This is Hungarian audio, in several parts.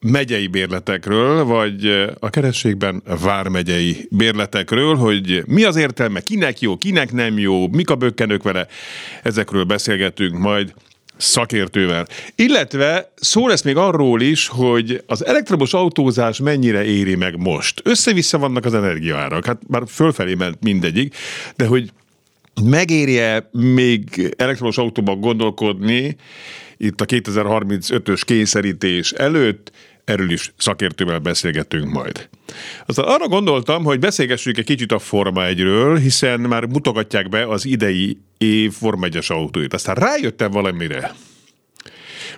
megyei bérletekről, vagy a kerességben vármegyei bérletekről, hogy mi az értelme, kinek jó, kinek nem jó, mik a bökkenők vele, ezekről beszélgetünk majd szakértővel. Illetve szó lesz még arról is, hogy az elektromos autózás mennyire éri meg most. Össze-vissza vannak az energiaárak, hát már fölfelé ment mindegyik, de hogy megérje még elektromos autóban gondolkodni itt a 2035-ös kényszerítés előtt, erről is szakértővel beszélgetünk majd. Aztán arra gondoltam, hogy beszélgessünk egy kicsit a Forma 1-ről, hiszen már mutogatják be az idei év Forma 1-es autóit. Aztán rájöttem valamire,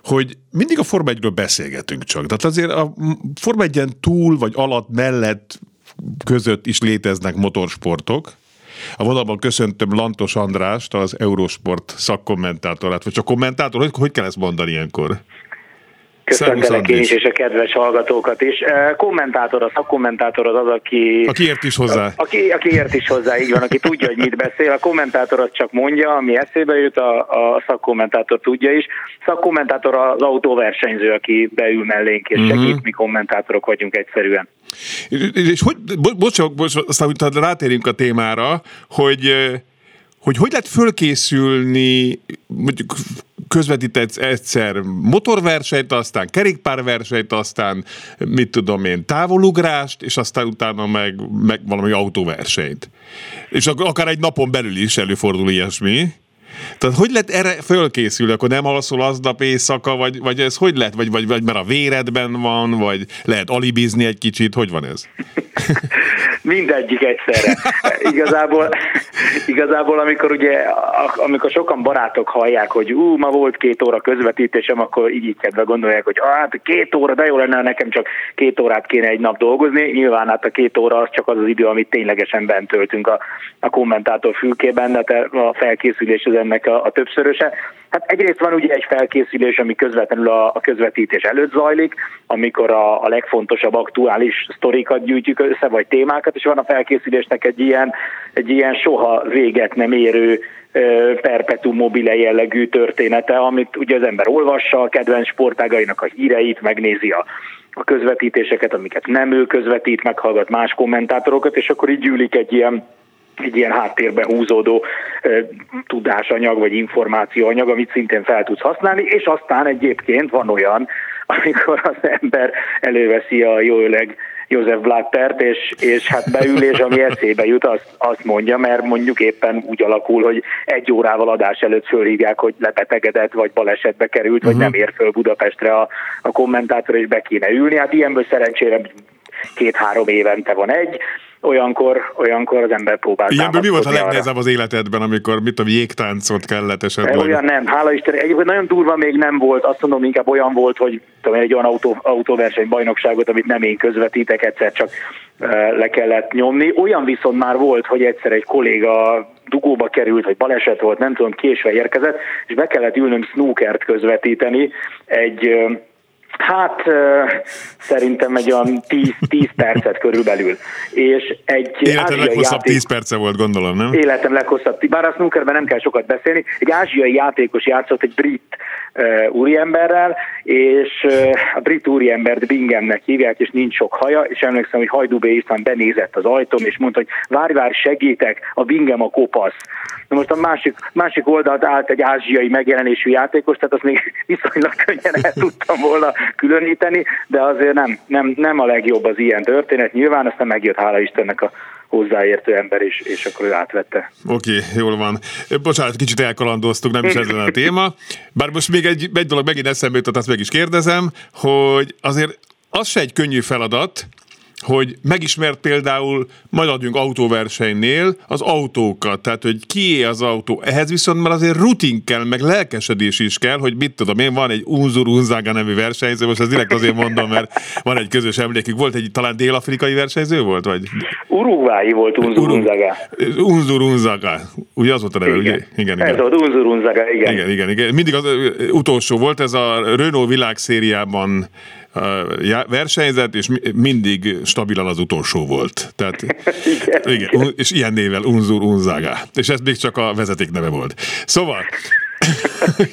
hogy mindig a Forma 1-ről beszélgetünk csak. Tehát azért a Forma 1 túl vagy alatt, mellett, között is léteznek motorsportok, a vonalban köszöntöm Lantos Andrást, az Eurosport szakkommentátorát, vagy csak kommentátor, hogy, hogy kell ezt mondani ilyenkor? Köszöntelek én is, és a kedves hallgatókat is. Kommentátor, a szakkommentátor az az, aki... Aki ért is hozzá. Aki, aki ért is hozzá, így van, aki tudja, hogy mit beszél. A kommentátor az csak mondja, ami eszébe jut, a, a szakkommentátor tudja is. Szakkommentátor az autóversenyző, aki beül mellénk és segít, uh-huh. mi kommentátorok vagyunk egyszerűen. És hogy, bocsánat, bocsánat, aztán rátérünk a témára, hogy hogy hogy lehet fölkészülni, mondjuk közvetített egyszer motorversenyt, aztán kerékpárversenyt, aztán mit tudom én, távolugrást, és aztán utána meg, meg valami autóversenyt. És akár egy napon belül is előfordul ilyesmi. Tehát hogy lehet erre fölkészülni, akkor nem alszol aznap éjszaka, vagy, vagy ez hogy lehet? Vagy, vagy, vagy mert a véredben van, vagy lehet alibizni egy kicsit, hogy van ez? Mindegyik egyszerre. Igazából, igazából amikor ugye, amikor sokan barátok hallják, hogy ú, ma volt két óra közvetítésem, akkor így kedve gondolják, hogy hát két óra, de jó lenne, nekem csak két órát kéne egy nap dolgozni. Nyilván hát a két óra az csak az az idő, amit ténylegesen bent töltünk a, a kommentátor fülkében, de a felkészülés az ennek a, a többszöröse. Hát egyrészt van ugye egy felkészülés, ami közvetlenül a, a közvetítés előtt zajlik, amikor a, a legfontosabb aktuális sztorikat gyűjtjük össze, vagy témákat, és van a felkészülésnek egy ilyen, egy ilyen soha véget nem érő perpetuum mobile jellegű története, amit ugye az ember olvassa, a kedvenc sportágainak a híreit, megnézi a, a közvetítéseket, amiket nem ő közvetít, meghallgat más kommentátorokat, és akkor így gyűlik egy ilyen egy ilyen háttérben húzódó e, tudásanyag vagy információanyag, amit szintén fel tudsz használni, és aztán egyébként van olyan, amikor az ember előveszi a jó öleg József Blattert, és, és hát beül, és ami eszébe jut, azt, azt mondja, mert mondjuk éppen úgy alakul, hogy egy órával adás előtt fölhívják, hogy lebetegedett, vagy balesetbe került, uh-huh. vagy mhm. nem ér föl Budapestre a, a kommentátor, és be kéne ülni. Hát ilyenből szerencsére két-három évente van egy, olyankor, olyankor az ember próbál Ilyenből mi volt a legnehezebb az életedben, amikor mit a jégtáncot kellett esetleg? Olyan nem, hála Isten. Egyébként nagyon durva még nem volt, azt mondom, inkább olyan volt, hogy tudom, egy olyan autó, autóverseny bajnokságot, amit nem én közvetítek, egyszer csak le kellett nyomni. Olyan viszont már volt, hogy egyszer egy kolléga dugóba került, vagy baleset volt, nem tudom, késve érkezett, és be kellett ülnöm snookert közvetíteni egy Hát szerintem egy olyan 10, 10 percet körülbelül. És egy Életem leghosszabb játék... 10 perce volt, gondolom, nem? Életem leghosszabb. Bár a snookerben nem kell sokat beszélni. Egy ázsiai játékos játszott egy brit úriemberrel, és a brit úriembert Bingemnek hívják, és nincs sok haja, és emlékszem, hogy Hajdubé István benézett az ajtóm, és mondta, hogy várj, várj, segítek, a Bingem a kopasz. Na most a másik, másik oldalt állt egy ázsiai megjelenésű játékos, tehát azt még viszonylag könnyen el tudtam volna különíteni, de azért nem, nem, nem a legjobb az ilyen történet. Nyilván aztán megjött, hála Istennek a hozzáértő ember, és, és akkor ő átvette. Oké, okay, jól van. Bocsánat, kicsit elkalandoztuk, nem is ez a téma. Bár most még egy, egy dolog megint eszembe jutott, azt meg is kérdezem, hogy azért az se egy könnyű feladat, hogy megismert például, majd adjunk autóversenynél az autókat, tehát hogy kié az autó. Ehhez viszont már azért rutin kell, meg lelkesedés is kell, hogy mit tudom én, van egy Unzur Unzaga nevű versenyző, most ezt direkt azért mondom, mert van egy közös emlékük. Volt egy talán dél-afrikai versenyző volt? Vagy? Uruguayi volt Unzur Unzaga. Unzur Unzaga. Ugye az volt a neve, igen. ugye? Igen, igen. Ez volt Unzur Unzaga, igen. Igen, igen, igen. Mindig az utolsó volt, ez a Renault világszériában versenyzett, és mindig stabilan az utolsó volt. Tehát, igen. igen. És ilyen nével Unzur Unzaga. És ez még csak a vezeték neve volt. Szóval...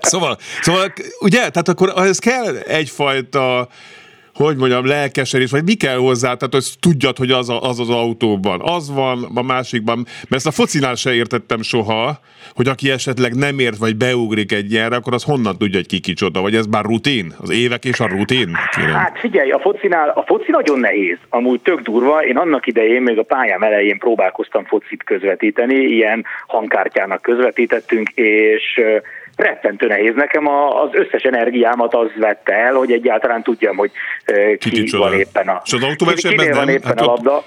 Szóval, szóval, ugye, tehát akkor ez kell egyfajta hogy mondjam, lelkesedés, vagy mi kell hozzá, tehát hogy tudjad, hogy az, a, az az autóban. Az van, a másikban, mert ezt a focinál se értettem soha, hogy aki esetleg nem ért, vagy beugrik egy ilyenre, akkor az honnan tudja, hogy ki kicsoda, vagy ez már rutin? Az évek és a rutin? Kérem. Hát figyelj, a focinál, a foci nagyon nehéz, amúgy tök durva. Én annak idején, még a pályám elején próbálkoztam focit közvetíteni, ilyen hangkártyának közvetítettünk, és rettentő nehéz. Nekem a, az összes energiámat az vette el, hogy egyáltalán tudjam, hogy ki, ki van éppen a, És az autóversenyben nem? van éppen hát a labda. Ott...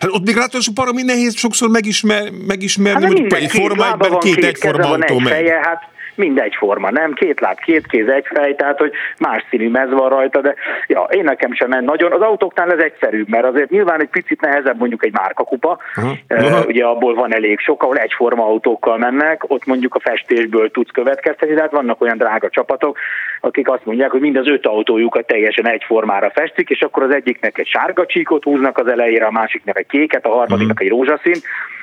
Hát ott még ráadásul baromi nehéz sokszor megismer, megismerni, hát hogy egy forma egyben két, két egyforma autó megy. Hát mindegyforma, nem? Két láb, két kéz, egy fej, tehát hogy más színű mez van rajta, de ja, én nekem sem ment nagyon. Az autóknál ez egyszerűbb, mert azért nyilván egy picit nehezebb mondjuk egy márkakupa, uh-huh. Uh, ugye abból van elég sok, ahol egyforma autókkal mennek, ott mondjuk a festésből tudsz következtetni, de hát vannak olyan drága csapatok, akik azt mondják, hogy mind az öt autójukat teljesen egyformára festik, és akkor az egyiknek egy sárga csíkot húznak az elejére, a másiknak egy kéket, a harmadiknak uh-huh. egy rózsaszín,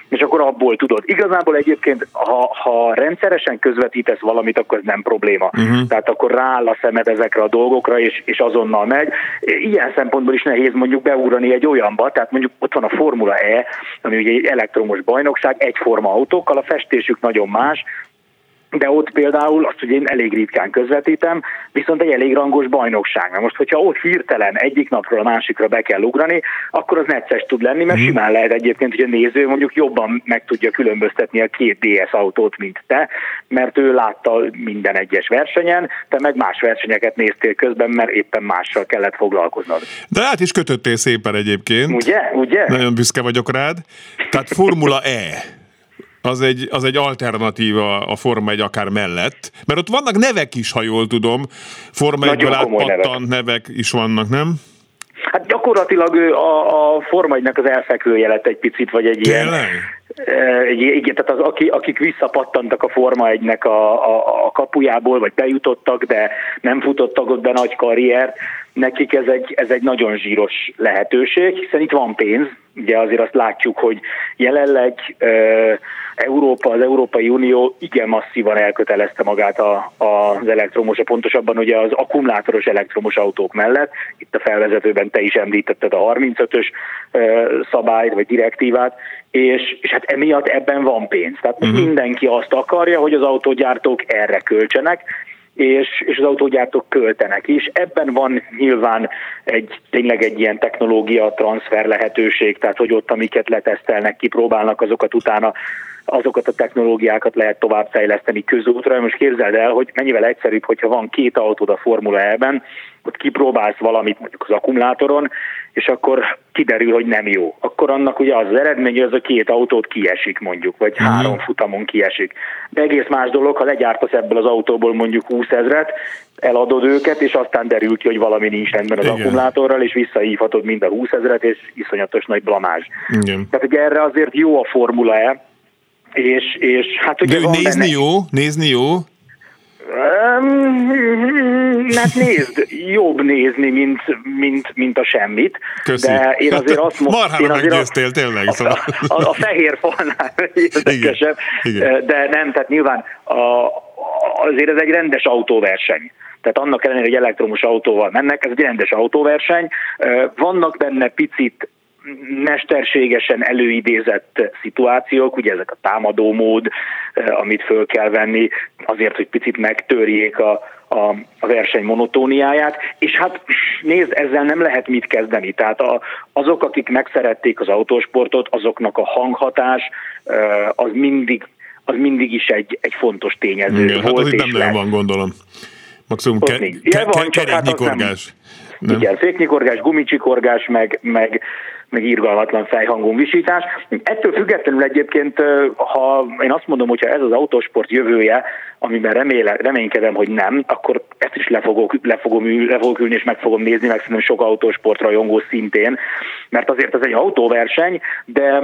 és akkor abból tudod. Igazából egyébként, ha, ha rendszeresen közvetítesz valamit, akkor ez nem probléma. Uh-huh. Tehát akkor rááll a szemed ezekre a dolgokra, és, és azonnal megy. Ilyen szempontból is nehéz mondjuk beúrani egy olyanba, tehát mondjuk ott van a Formula E, ami ugye egy elektromos bajnokság, egyforma autókkal, a festésük nagyon más, de ott például azt ugye én elég ritkán közvetítem, viszont egy elég rangos bajnokság. Na most, hogyha ott hirtelen egyik napról a másikra be kell ugrani, akkor az necces tud lenni, mert mm. simán lehet egyébként, hogy a néző mondjuk jobban meg tudja különböztetni a két DS autót, mint te, mert ő látta minden egyes versenyen, te meg más versenyeket néztél közben, mert éppen mással kellett foglalkoznod. De hát is kötöttél szépen egyébként. Ugye? Ugye? Nagyon büszke vagyok rád. Tehát Formula E az egy, az egy alternatíva a Forma egy akár mellett, mert ott vannak nevek is, ha jól tudom, Forma 1 átpattant nevek. nevek is vannak, nem? Hát gyakorlatilag a, a Forma 1 az elfekvője lett egy picit, vagy egy Tényleg? ilyen igen, tehát az, akik, akik visszapattantak a Forma 1-nek a, a, a kapujából, vagy bejutottak, de nem futottak ott be nagy karriert, nekik ez egy, ez egy nagyon zsíros lehetőség, hiszen itt van pénz, ugye azért azt látjuk, hogy jelenleg Európa, az Európai Unió igen masszívan elkötelezte magát a, a, az elektromos, pontosabban ugye az akkumulátoros elektromos autók mellett. Itt a felvezetőben te is említetted a 35-ös e, szabályt vagy direktívát, és, és hát emiatt ebben van pénz. Tehát uh-huh. mindenki azt akarja, hogy az autógyártók erre költsenek, és, és az autógyártók költenek is. Ebben van nyilván egy, tényleg egy ilyen technológia transfer lehetőség, tehát hogy ott amiket letesztelnek, kipróbálnak, azokat utána azokat a technológiákat lehet továbbfejleszteni közútra. Most képzeld el, hogy mennyivel egyszerűbb, hogyha van két autód a Formula E-ben, ott kipróbálsz valamit mondjuk az akkumulátoron, és akkor kiderül, hogy nem jó. Akkor annak ugye az, az eredmény, hogy az a két autót kiesik mondjuk, vagy uh-huh. három futamon kiesik. De egész más dolog, ha legyártasz ebből az autóból mondjuk 20 ezret, eladod őket, és aztán derül ki, hogy valami nincs rendben az Igen. akkumulátorral, és visszahívhatod mind a 20 ezret, és iszonyatos nagy blamázs. Igen. Tehát ugye erre azért jó a Formula E, és, és hát ugye De nézni benne... jó, nézni jó, Hát nézd, jobb nézni, mint, mint, mint a semmit. Köszi. De én azért azt mondom... Marhára meggyőztél, tényleg. A, szóval. a, a, a fehér falnál érdekesebb. De nem, tehát nyilván a, azért ez egy rendes autóverseny. Tehát annak ellenére, hogy elektromos autóval mennek, ez egy rendes autóverseny. Vannak benne picit mesterségesen előidézett szituációk, ugye ezek a támadó mód, eh, amit föl kell venni, azért, hogy picit megtörjék a, a, a verseny monotóniáját, és hát nézd, ezzel nem lehet mit kezdeni. Tehát a, azok, akik megszerették az autósportot, azoknak a hanghatás eh, az mindig az mindig is egy, egy fontos tényező Igen, hát volt. Hát az itt nem nagyon van, gondolom. Maximum ke- ke- ke- keréknyikorgás. Hát Nem. Igen, féknyikorgás, gumicsikorgás, meg, meg, meg irgalmatlan fejhangú visítás. Ettől függetlenül egyébként, ha én azt mondom, hogyha ez az autósport jövője, amiben reméle, reménykedem, hogy nem, akkor ezt is le fogok, le, fogom, le fogok ülni és meg fogom nézni, meg szerintem sok autósport rajongó szintén, mert azért ez egy autóverseny, de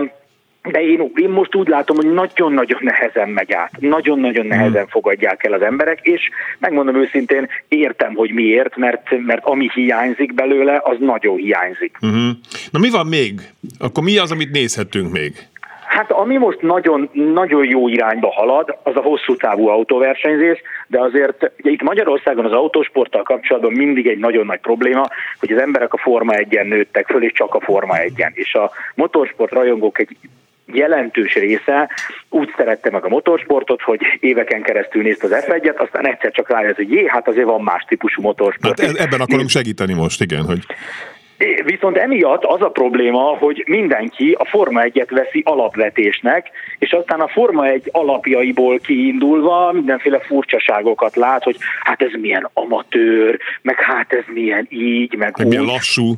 de én, én most úgy látom, hogy nagyon-nagyon nehezen megy át. Nagyon-nagyon nehezen fogadják el az emberek, és megmondom őszintén, értem, hogy miért, mert, mert ami hiányzik belőle, az nagyon hiányzik. Uh-huh. Na mi van még? Akkor mi az, amit nézhetünk még? Hát ami most nagyon, nagyon jó irányba halad, az a hosszú távú autóversenyzés, de azért ugye itt Magyarországon az autósporttal kapcsolatban mindig egy nagyon nagy probléma, hogy az emberek a Forma 1-en nőttek föl, és csak a Forma 1-en. És a motorsport rajongók egy jelentős része úgy szerette meg a motorsportot, hogy éveken keresztül nézte az F1-et, aztán egyszer csak rájött, hogy jé, hát azért van más típusú motorsport. Hát ebben akarunk segíteni most, igen, hogy... Viszont emiatt az a probléma, hogy mindenki a Forma 1-et veszi alapvetésnek, és aztán a Forma 1 alapjaiból kiindulva mindenféle furcsaságokat lát, hogy hát ez milyen amatőr, meg hát ez milyen így, meg, meg milyen lassú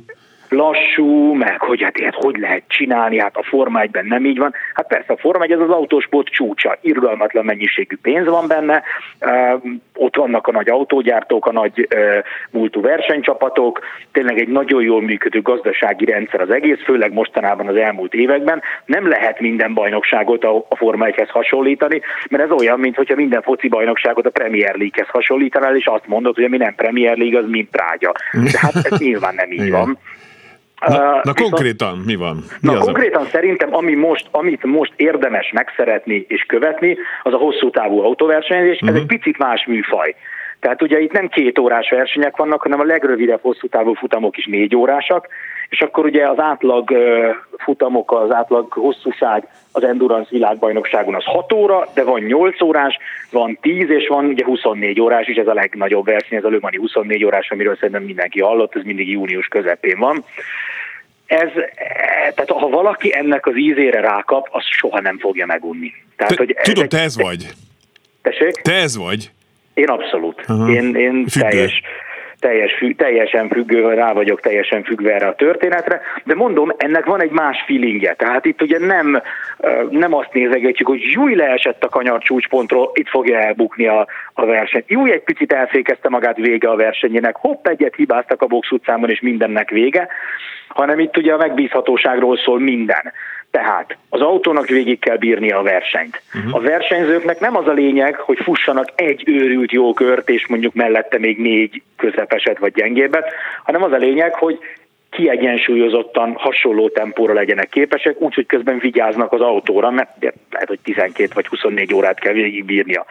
lassú, meg hogy hát ilyet hogy lehet csinálni, hát a Forma 1 nem így van. Hát persze a Forma 1 ez az autósport csúcsa, irgalmatlan mennyiségű pénz van benne, ott vannak a nagy autógyártók, a nagy múltú versenycsapatok, tényleg egy nagyon jól működő gazdasági rendszer az egész, főleg mostanában az elmúlt években. Nem lehet minden bajnokságot a, a Forma 1-hez hasonlítani, mert ez olyan, mintha minden foci bajnokságot a Premier League-hez hasonlítanál, és azt mondod, hogy ami nem Premier League, az mint trágya. De hát ez nyilván nem így van. Na, na konkrétan mi van? Mi na az konkrétan a... szerintem, ami most, amit most érdemes megszeretni és követni, az a hosszú távú autóversenyzés. Uh-huh. Ez egy picit más műfaj. Tehát ugye itt nem két órás versenyek vannak, hanem a legrövidebb hosszú távú futamok is négy órásak, és akkor ugye az átlag futamok, az átlag hosszúság az Endurance világbajnokságon az 6 óra, de van 8 órás, van 10 és van ugye 24 órás is, ez a legnagyobb verseny, ez a Le Mani 24 órás, amiről szerintem mindenki hallott, ez mindig június közepén van. Ez, tehát ha valaki ennek az ízére rákap, az soha nem fogja megunni. Tehát, te, hogy tudom, te ez vagy. Tessék? Te ez vagy. Én abszolút. Aha. Én, én teljes, teljes, teljesen függő, rá vagyok teljesen függve erre a történetre, de mondom, ennek van egy más feelingje. Tehát itt ugye nem, nem azt nézegetjük, hogy júj, leesett a kanyar csúcspontról, itt fogja elbukni a, a verseny. Júj, egy picit elfékezte magát vége a versenyének, hopp, egyet hibáztak a box utcában, és mindennek vége, hanem itt ugye a megbízhatóságról szól minden. Tehát az autónak végig kell bírni a versenyt. Uh-huh. A versenyzőknek nem az a lényeg, hogy fussanak egy őrült jó kört, és mondjuk mellette még négy közepeset vagy gyengébbet, hanem az a lényeg, hogy kiegyensúlyozottan hasonló tempóra legyenek képesek, úgyhogy közben vigyáznak az autóra, mert lehet, hogy 12 vagy 24 órát kell végigbírnia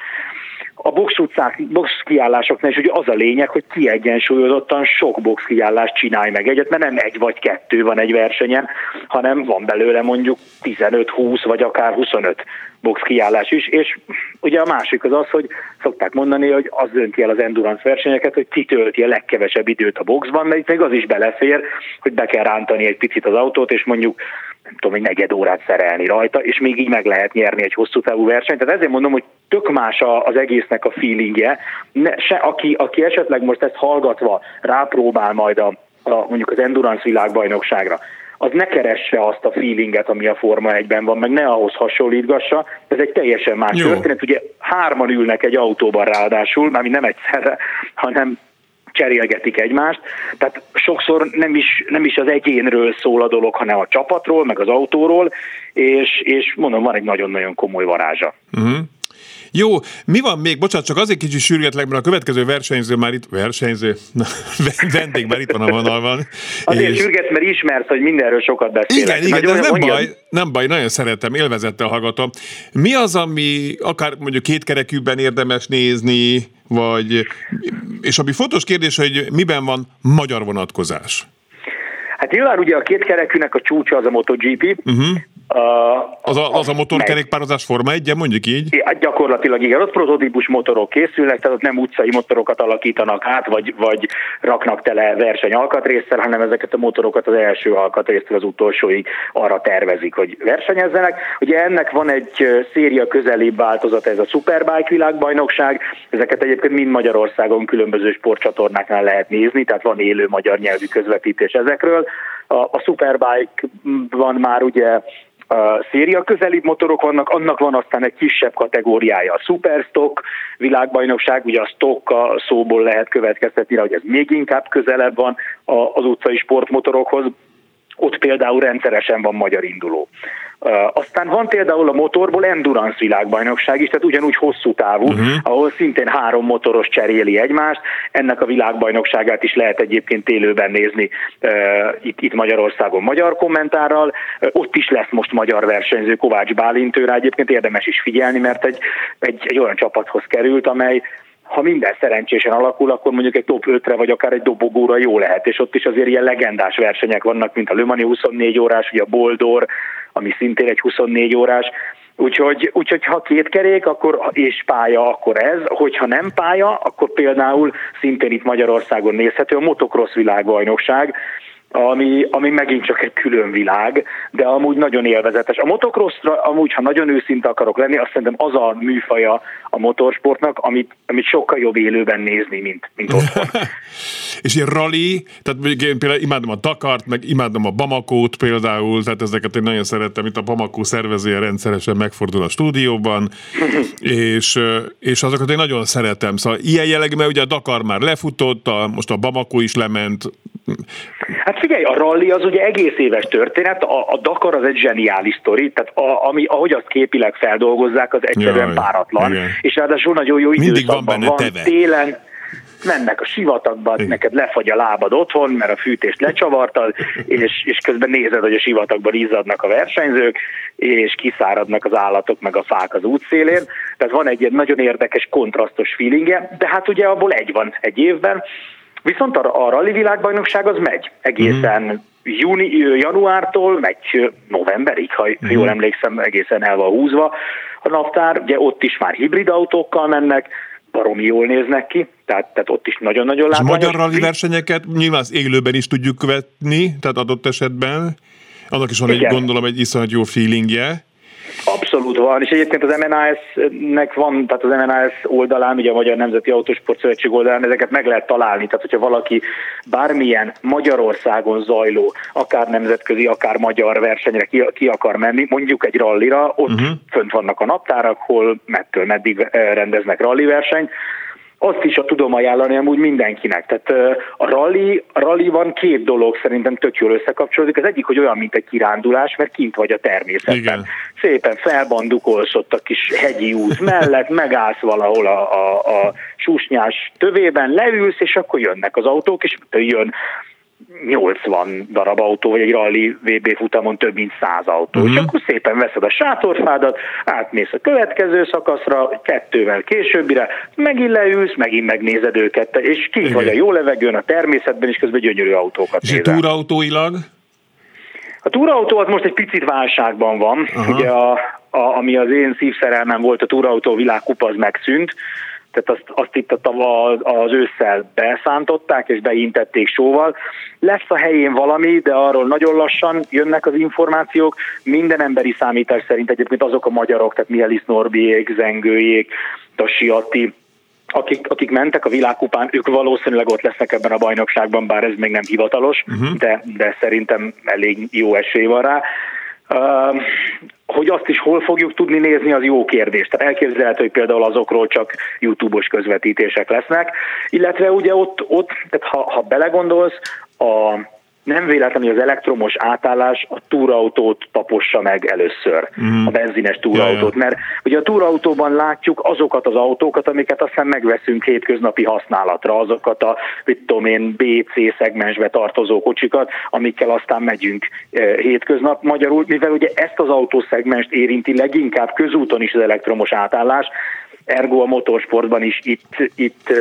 a box utcák, box kiállásoknál is ugye az a lényeg, hogy kiegyensúlyozottan sok box kiállást csinálj meg. Egyet, mert nem egy vagy kettő van egy versenyen, hanem van belőle mondjuk 15-20 vagy akár 25 box kiállás is, és ugye a másik az az, hogy szokták mondani, hogy az dönti el az endurance versenyeket, hogy kitölti a legkevesebb időt a boxban, mert itt még az is belefér, hogy be kell rántani egy picit az autót, és mondjuk nem tudom, egy negyed órát szerelni rajta, és még így meg lehet nyerni egy hosszú távú versenyt. Tehát ezért mondom, hogy tök más az egésznek a feelingje. Ne, se, aki, aki esetleg most ezt hallgatva rápróbál majd a, a, mondjuk az Endurance világbajnokságra, az ne keresse azt a feelinget, ami a Forma 1-ben van, meg ne ahhoz hasonlítgassa. Ez egy teljesen más Jó. történet. Ugye hárman ülnek egy autóban ráadásul, már nem egyszerre, hanem cserélgetik egymást. Tehát sokszor nem is, nem is az egyénről szól a dolog, hanem a csapatról, meg az autóról, és, és mondom, van egy nagyon-nagyon komoly varázsa. Uh-huh. Jó, mi van még? Bocsánat, csak azért kicsit sürgetlek, mert a következő versenyző már itt, versenyző, na, vendég már itt van a vonalban. Azért és... sürget, mert ismersz, hogy mindenről sokat beszélek. Igen, igen, de ez nem mondjam. baj, nem baj, nagyon szeretem, élvezettel hallgatom. Mi az, ami akár mondjuk kétkerekűben érdemes nézni, vagy, és ami fontos kérdés, hogy miben van magyar vonatkozás? Hát nyilván ugye a kétkerekűnek a csúcsa az a MotoGP, uh-huh az, a, az a motorkerékpározás forma egyen, mondjuk így? Hát gyakorlatilag igen, ott prototípus motorok készülnek, tehát ott nem utcai motorokat alakítanak át, vagy, vagy raknak tele verseny alkatrészsel, hanem ezeket a motorokat az első alkatrésztől az utolsóig arra tervezik, hogy versenyezzenek. Ugye ennek van egy széria közelébb változat, ez a Superbike világbajnokság, ezeket egyébként mind Magyarországon különböző sportcsatornáknál lehet nézni, tehát van élő magyar nyelvű közvetítés ezekről. A, a Superbike van már ugye széria közeli motorok vannak, annak van aztán egy kisebb kategóriája, a Superstock világbajnokság, ugye a stock a szóból lehet következtetni, hogy ez még inkább közelebb van az utcai sportmotorokhoz, ott például rendszeresen van magyar induló. Aztán van például a motorból endurance világbajnokság is, tehát ugyanúgy hosszú távú, uh-huh. ahol szintén három motoros cseréli egymást. Ennek a világbajnokságát is lehet egyébként élőben nézni itt, itt Magyarországon magyar kommentárral. Ott is lesz most magyar versenyző Kovács Bálint, őre egyébként érdemes is figyelni, mert egy, egy, egy olyan csapathoz került, amely ha minden szerencsésen alakul, akkor mondjuk egy top 5-re, vagy akár egy dobogóra jó lehet, és ott is azért ilyen legendás versenyek vannak, mint a Le Mani 24 órás, vagy a Boldor, ami szintén egy 24 órás, Úgyhogy, úgyhogy ha két kerék akkor, és pálya, akkor ez, hogyha nem pálya, akkor például szintén itt Magyarországon nézhető a motocross világbajnokság, ami, ami megint csak egy külön világ, de amúgy nagyon élvezetes. A motocrossra amúgy, ha nagyon őszinte akarok lenni, azt szerintem az a műfaja a motorsportnak, amit, amit sokkal jobb élőben nézni, mint, mint otthon. És ilyen rally, tehát én például imádom a Dakart, meg imádom a Bamakót például, tehát ezeket én nagyon szerettem, itt a Bamakó szervezője rendszeresen megfordul a stúdióban, és, és azokat én nagyon szeretem. Szóval ilyen jellegű, mert ugye a Dakar már lefutott, a, most a Bamako is lement. Hát figyelj, a rally az ugye egész éves történet, a, a Dakar az egy zseniális sztori, tehát a, ami, ahogy azt képileg feldolgozzák, az egyszerűen Jaj, páratlan, igen. és ráadásul nagyon jó Mindig van benne van, teve. télen, mennek a sivatagba, Igen. neked lefagy a lábad otthon, mert a fűtést lecsavartad, és, és közben nézed, hogy a sivatagban izzadnak a versenyzők, és kiszáradnak az állatok meg a fák az útszélén. Tehát van egy ilyen nagyon érdekes, kontrasztos feelingje, de hát ugye abból egy van egy évben, Viszont a, a rally világbajnokság az megy egészen mm. júni, januártól megy novemberig, ha mm. jól emlékszem, egészen el van húzva a naptár. Ugye ott is már hibrid autókkal mennek, baromi jól néznek ki, tehát, tehát ott is nagyon-nagyon látványos. És magyar rally versenyeket nyilván az élőben is tudjuk követni, tehát adott esetben. Annak is van Igen. egy, gondolom, egy iszonyat jó feelingje. Abszolút van, és egyébként az MNAS-nek van, tehát az MNAS oldalán, ugye a Magyar Nemzeti Autósport Szövetség oldalán ezeket meg lehet találni, tehát hogyha valaki bármilyen Magyarországon zajló, akár nemzetközi, akár magyar versenyre ki, ki akar menni, mondjuk egy rallira, ott uh-huh. fönt vannak a naptárak, hol mettől meddig rendeznek rally versenyt, azt is a tudom ajánlani amúgy mindenkinek. Tehát a rally, a rally van két dolog szerintem tök jól összekapcsolódik. Az egyik, hogy olyan, mint egy kirándulás, mert kint vagy a természetben. Igen. Szépen felbandukolsz ott a kis hegyi út mellett, megállsz valahol a, a, a susnyás tövében, leülsz, és akkor jönnek az autók, és jön 80 darab autó, vagy egy rally VB futamon több mint 100 autó. Uh-huh. És akkor szépen veszed a sátorfádat, átmész a következő szakaszra, kettővel későbbire, megint leülsz, megint megnézed őket, és ki vagy a jó levegőn, a természetben, és közben gyönyörű autókat És nézel. túrautóilag? A túrautó az most egy picit válságban van. Uh-huh. Ugye a, a, ami az én szívszerelmem volt, a túrautó világkupa, az megszűnt tehát azt, azt itt a az ősszel beszántották és beintették sóval. Lesz a helyén valami, de arról nagyon lassan jönnek az információk. Minden emberi számítás szerint egyébként azok a magyarok, tehát Mielis Norbiék, Zengőjék, Tasi Atti, akik, akik mentek a világkupán, ők valószínűleg ott lesznek ebben a bajnokságban, bár ez még nem hivatalos, uh-huh. de, de szerintem elég jó esély van rá. Uh, hogy azt is hol fogjuk tudni nézni, az jó kérdés. Tehát elképzelhető, hogy például azokról csak YouTube-os közvetítések lesznek, illetve ugye ott, ott tehát ha, ha belegondolsz, a nem véletlenül az elektromos átállás a túrautót tapossa meg először, mm. a benzines túrautót, mert ugye a túrautóban látjuk azokat az autókat, amiket aztán megveszünk hétköznapi használatra, azokat a, mit tudom én, BC szegmensbe tartozó kocsikat, amikkel aztán megyünk e, hétköznap. Magyarul, mivel ugye ezt az autószegmest érinti leginkább közúton is az elektromos átállás, ergo a motorsportban is itt, itt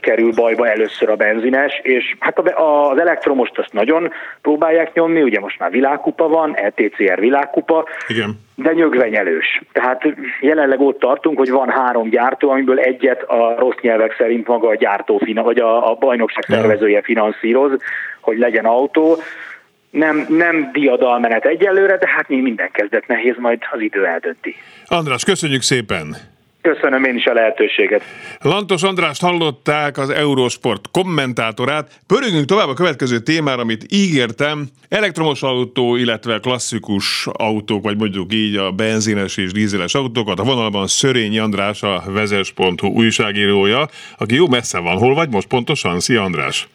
kerül bajba először a benzines, és hát az elektromost azt nagyon próbálják nyomni, ugye most már világkupa van, LTCR világkupa, Igen. de nyögvenyelős. Tehát jelenleg ott tartunk, hogy van három gyártó, amiből egyet a rossz nyelvek szerint maga a gyártó, vagy a, a bajnokság szervezője finanszíroz, hogy legyen autó. Nem, nem diadalmenet egyelőre, de hát mi minden kezdet nehéz, majd az idő eldönti. András, köszönjük szépen! Köszönöm én is a lehetőséget. Lantos Andrást hallották, az Eurosport kommentátorát. Pörögünk tovább a következő témára, amit ígértem. Elektromos autó, illetve klasszikus autók, vagy mondjuk így a benzines és dízeles autókat. A vonalban Szörényi András, a vezes.hu újságírója, aki jó messze van. Hol vagy most pontosan? Szia András!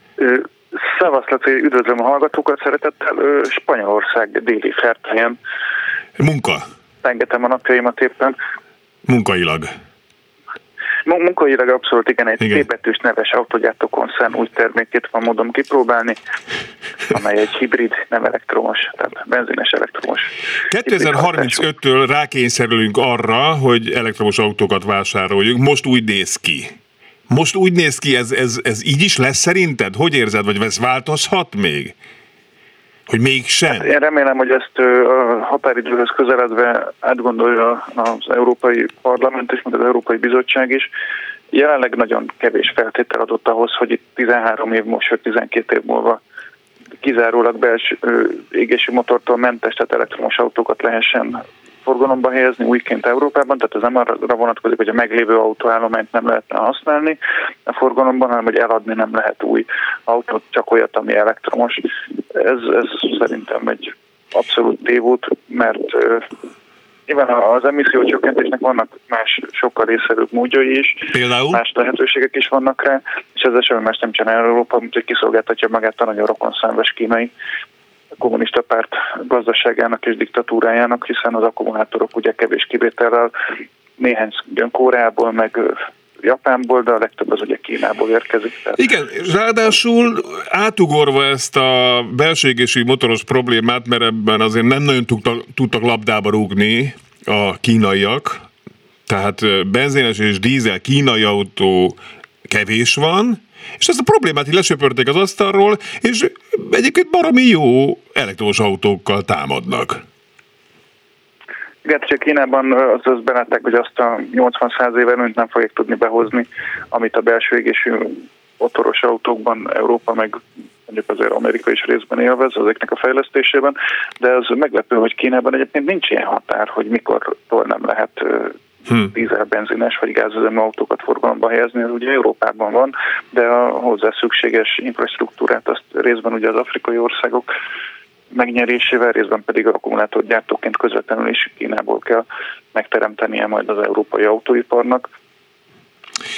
Szevasz, Laci, üdvözlöm a hallgatókat, szeretettel Spanyolország déli fertelyen. Munka. Rengetem a napjaimat éppen. Munkailag. Munkailag abszolút igen, egy igen. neves autogyártó koncern új termékét van módon kipróbálni, amely egy hibrid, nem elektromos, tehát benzines elektromos. 2035-től rákényszerülünk arra, hogy elektromos autókat vásároljunk. Most úgy néz ki. Most úgy néz ki, ez, ez, ez így is lesz szerinted? Hogy érzed, vagy ez változhat még? Hogy mégsem? Hát én remélem, hogy ezt a határidőhöz közeledve átgondolja az Európai Parlament és meg az Európai Bizottság is. Jelenleg nagyon kevés feltétel adott ahhoz, hogy itt 13 év, most 12 év múlva kizárólag belső égési motortól mentes, tehát elektromos autókat lehessen forgalomba helyezni újként Európában, tehát ez nem arra vonatkozik, hogy a meglévő autóállományt nem lehetne használni a forgalomban, hanem hogy eladni nem lehet új autót, csak olyat, ami elektromos. Ez, ez szerintem egy abszolút tévút, mert Nyilván az emissziócsökkentésnek vannak más sokkal részszerűbb módjai is, Például? más lehetőségek is vannak rá, és ezzel semmi más nem csinál Európa, mint hogy kiszolgáltatja magát a nagyon rokon számves kínai kommunista párt gazdaságának és diktatúrájának, hiszen az akkumulátorok ugye kevés kivétellel néhány Koreából, meg Japánból, de a legtöbb az ugye Kínából érkezik. Tehát... Igen, ráadásul átugorva ezt a belső motoros problémát, mert ebben azért nem nagyon tudtak, tudtak labdába rúgni a kínaiak, tehát benzines és dízel kínai autó kevés van, és ezt a problémát így lesöpörték az asztalról, és egyébként baromi jó elektromos autókkal támadnak. Igen, csak Kínában az, belátták, hogy azt a 80-100 éve nem fogják tudni behozni, amit a belső égésű motoros autókban Európa meg mondjuk azért Amerika is részben élvez ezeknek a fejlesztésében, de az meglepő, hogy Kínában egyébként nincs ilyen határ, hogy mikortól nem lehet hmm. dízel, benzines vagy gázüzemű autókat forgalomba helyezni, ez ugye Európában van, de a hozzá szükséges infrastruktúrát azt részben ugye az afrikai országok megnyerésével, részben pedig akkumulátorgyártóként közvetlenül is Kínából kell megteremtenie majd az európai autóiparnak.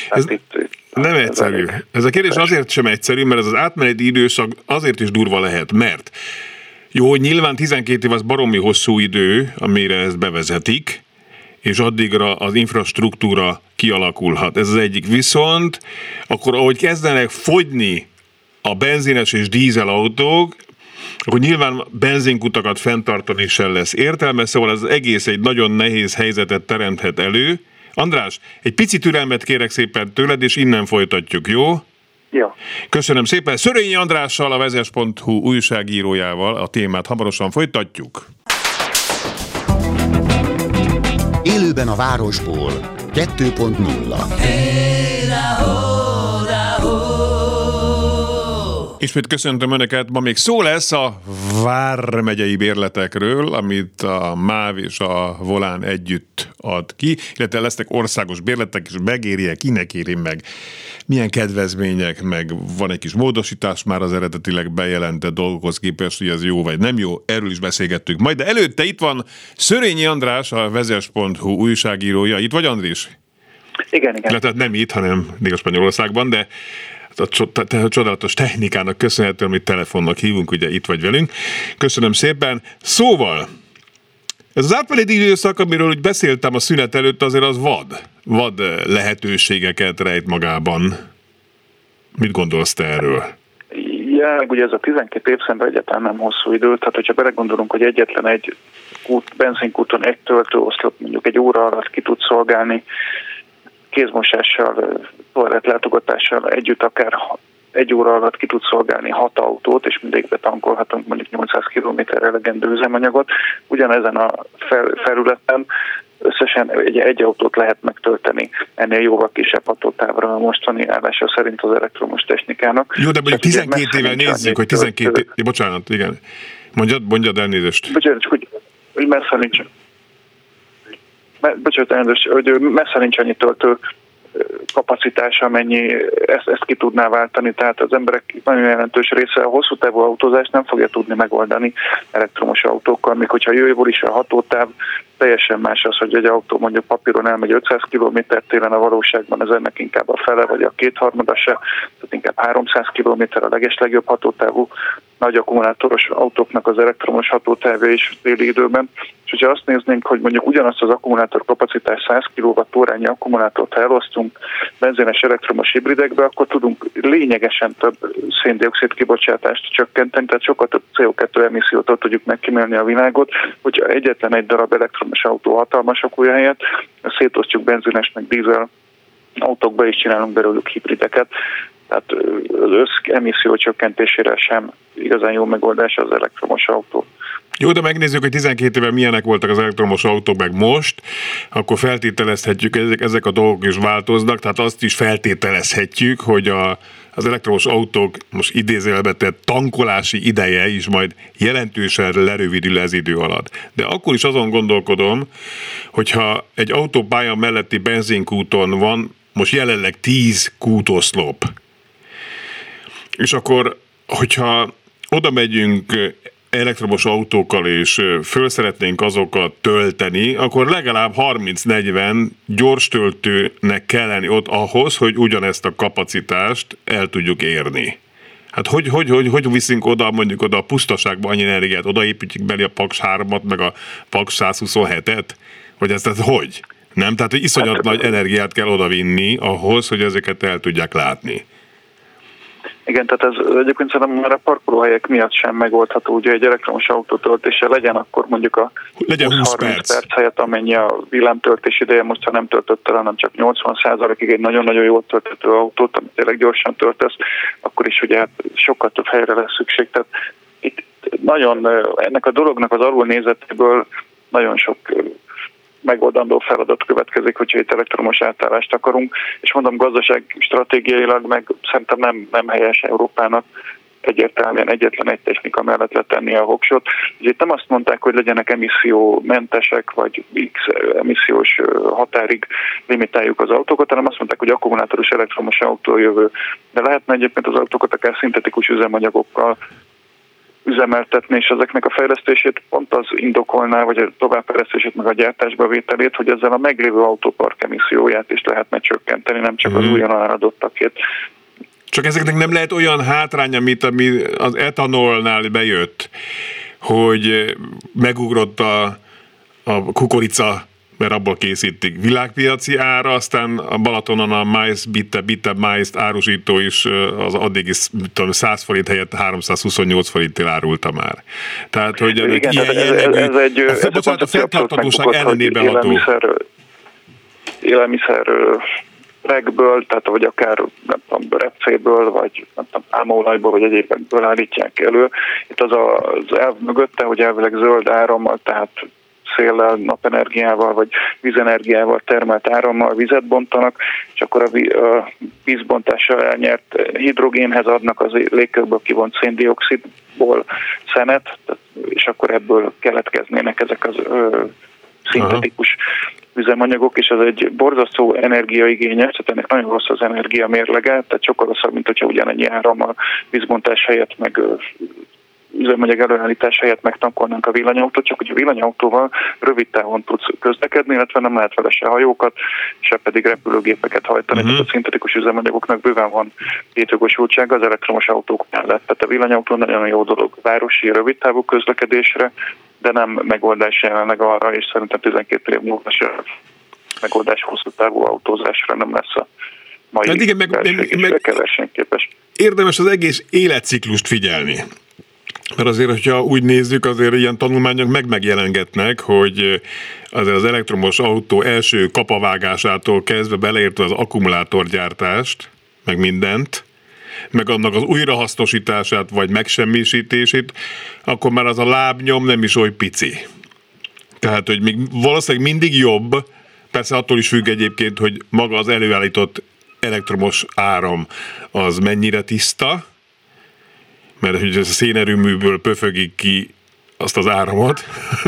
Ez itt, itt nem egyszerű. Ez a kérdés azért sem egyszerű, mert ez az átmeneti időszak azért is durva lehet, mert jó, nyilván 12 év az baromi hosszú idő, amire ezt bevezetik, és addigra az infrastruktúra kialakulhat. Ez az egyik. Viszont akkor, ahogy kezdenek fogyni a benzines és dízel autók, akkor nyilván benzinkutakat fenntartani sem lesz értelme, szóval az egész egy nagyon nehéz helyzetet teremthet elő. András, egy pici türelmet kérek szépen tőled, és innen folytatjuk, jó? Jó. Köszönöm szépen. Szörényi Andrással, a vezes.hu újságírójával a témát hamarosan folytatjuk. Élőben a városból. 2.0 Ismét köszöntöm Önöket, ma még szó lesz a vármegyei bérletekről, amit a MÁV és a Volán együtt ad ki, illetve lesznek országos bérletek, és megéri-e, kinek éri meg, milyen kedvezmények, meg van egy kis módosítás már az eredetileg bejelentett dolgokhoz képest, hogy ez jó vagy nem jó, erről is beszélgettük majd, de előtte itt van Szörényi András, a vezes.hu újságírója. Itt vagy Andris? Igen, igen. Tehát nem itt, hanem még a de a csodálatos technikának köszönhetően, amit telefonnak hívunk, ugye itt vagy velünk. Köszönöm szépen. Szóval, ez az átmeneti időszak, amiről úgy beszéltem a szünet előtt, azért az vad. Vad lehetőségeket rejt magában. Mit gondolsz te erről? jelenleg ugye ez a 12 év szemben egyáltalán nem hosszú idő, tehát hogyha belegondolunk, hogy egyetlen egy kút, benzinkúton egy töltőoszlop mondjuk egy óra alatt ki tud szolgálni kézmosással, toalettlátogatással együtt akár egy óra alatt ki tud szolgálni hat autót, és mindig betankolhatunk mondjuk 800 km elegendő üzemanyagot. Ugyanezen a fel, felületen összesen egy, egy autót lehet megtölteni ennél jóval kisebb hatótávra a mostani állása szerint az elektromos technikának. Jó, de mondjuk 12 éve nézzük, hogy 12 éve, bocsánat, igen. Mondjad, mondjad elnézést. Bocsánat, csak hogy, hogy messze nincs. Bocsánat, elnézést, hogy messze nincs annyi töltő kapacitás, amennyi ezt, ezt ki tudná váltani. Tehát az emberek nagyon jelentős része a hosszú távú autózást nem fogja tudni megoldani elektromos autókkal, még hogyha jövőből is a hatótáv teljesen más az, hogy egy autó mondjuk papíron elmegy 500 km télen, a valóságban ez ennek inkább a fele vagy a kétharmada se, tehát inkább 300 km a legeslegjobb hatótávú nagy akkumulátoros autóknak az elektromos hatótávja is téli időben. És hogyha azt néznénk, hogy mondjuk ugyanazt az akkumulátor kapacitás 100 kWh akkumulátort elosztunk benzines elektromos hibridekbe, akkor tudunk lényegesen több széndiokszid kibocsátást csökkenteni, tehát sokkal több CO2 emissziót tudjuk megkímélni a világot, hogyha egyetlen egy darab elektromos autó hatalmas akúja helyett szétosztjuk benzines meg dízel autókba is csinálunk belőlük hibrideket, tehát az össz emisszió csökkentésére sem igazán jó megoldás az elektromos autó. Jó, de megnézzük, hogy 12 éve milyenek voltak az elektromos autók, meg most, akkor feltételezhetjük, ezek, ezek a dolgok is változnak, tehát azt is feltételezhetjük, hogy a, az elektromos autók most idézőjelbe tett tankolási ideje is majd jelentősen lerövidül ez idő alatt. De akkor is azon gondolkodom, hogyha egy autópálya melletti benzinkúton van most jelenleg 10 kútoszlop, és akkor, hogyha oda megyünk elektromos autókkal és föl szeretnénk azokat tölteni, akkor legalább 30-40 gyors töltőnek kell lenni ott ahhoz, hogy ugyanezt a kapacitást el tudjuk érni. Hát hogy, hogy, hogy, hogy viszünk oda mondjuk oda a pusztaságba annyi energiát, odaépítjük belé a Paks 3-at, meg a Paks 127-et? Vagy ez hogy? Nem? Tehát, hogy iszonyat hát, nagy energiát kell odavinni ahhoz, hogy ezeket el tudják látni. Igen, tehát ez egyébként szerintem már a parkolóhelyek miatt sem megoldható, ugye egy elektromos autótöltése legyen akkor mondjuk a legyen 20 30 perc. perc helyett, amennyi a villámtöltés ideje, most ha nem töltött el, hanem csak 80 ig egy nagyon-nagyon jól tölthető autót, amit tényleg gyorsan töltesz, akkor is ugye hát sokkal több helyre lesz szükség. Tehát itt nagyon ennek a dolognak az alul nézetéből nagyon sok megoldandó feladat következik, hogyha itt elektromos átállást akarunk, és mondom gazdaság stratégiailag meg szerintem nem, nem helyes Európának egyértelműen egyetlen egy technika mellett letenni a voksot. Itt nem azt mondták, hogy legyenek emissziómentesek, vagy X emissziós határig limitáljuk az autókat, hanem azt mondták, hogy akkumulátoros elektromos autó jövő. De lehetne egyébként az autókat akár szintetikus üzemanyagokkal üzemeltetni, és ezeknek a fejlesztését pont az indokolná, vagy a továbbfejlesztését, meg a gyártásba vételét, hogy ezzel a meglévő autópark emisszióját is lehetne csökkenteni, nem csak az mhm. újonnan áradottakét. Csak ezeknek nem lehet olyan hátránya, mint ami az etanolnál bejött, hogy megugrott a, a kukorica mert abból készítik világpiaci ára, aztán a Balatonon a májsz, bitte, bitte májzt árusító is az addigi tudom, 100 forint helyett 328 forinttil árulta már. Tehát, hogy Igen, ilyen ez, jellegű, ez, ez egy, a, ez bocsánat, a fenntarthatóság ellenében ható. Élelmiszer, élelmiszer regből, tehát vagy akár nem tudom, repcéből, vagy nem tudom, álmaolajból, vagy egyébekből állítják elő. Itt az az elv mögötte, hogy elvileg zöld árammal, tehát széllel, napenergiával vagy vízenergiával termelt árammal vizet bontanak, és akkor a vízbontással elnyert hidrogénhez adnak az légkörből kivont széndiokszidból szenet, és akkor ebből keletkeznének ezek az ö, szintetikus üzemanyagok, és ez egy borzasztó energiaigényes, tehát ennek nagyon rossz az energia mérlege, tehát sokkal rosszabb, mint hogyha ugyanennyi árammal vízbontás helyett meg üzemanyag előállítás helyett megtankolnánk a villanyautót, csak hogy a villanyautóval rövid távon tudsz közlekedni, illetve nem lehet vele se hajókat, se pedig repülőgépeket hajtani. Uh-huh. Tehát a szintetikus üzemanyagoknak bőven van létjogosultsága az elektromos autók mellett. Tehát a villanyautó nagyon jó dolog városi rövid távú közlekedésre, de nem megoldás jelenleg arra, és szerintem 12 év múlva se megoldás hosszú távú autózásra nem lesz a mai igen, meg, meg, meg, versenyképes. Érdemes az egész életciklust figyelni. Mert azért, hogyha úgy nézzük, azért ilyen tanulmányok meg megjelengetnek, hogy azért az elektromos autó első kapavágásától kezdve beleértve az akkumulátorgyártást, meg mindent, meg annak az újrahasznosítását vagy megsemmisítését, akkor már az a lábnyom nem is oly pici. Tehát, hogy még valószínűleg mindig jobb, persze attól is függ egyébként, hogy maga az előállított elektromos áram az mennyire tiszta, mert hogy ez a szénerőműből pöfögik ki azt az áramot,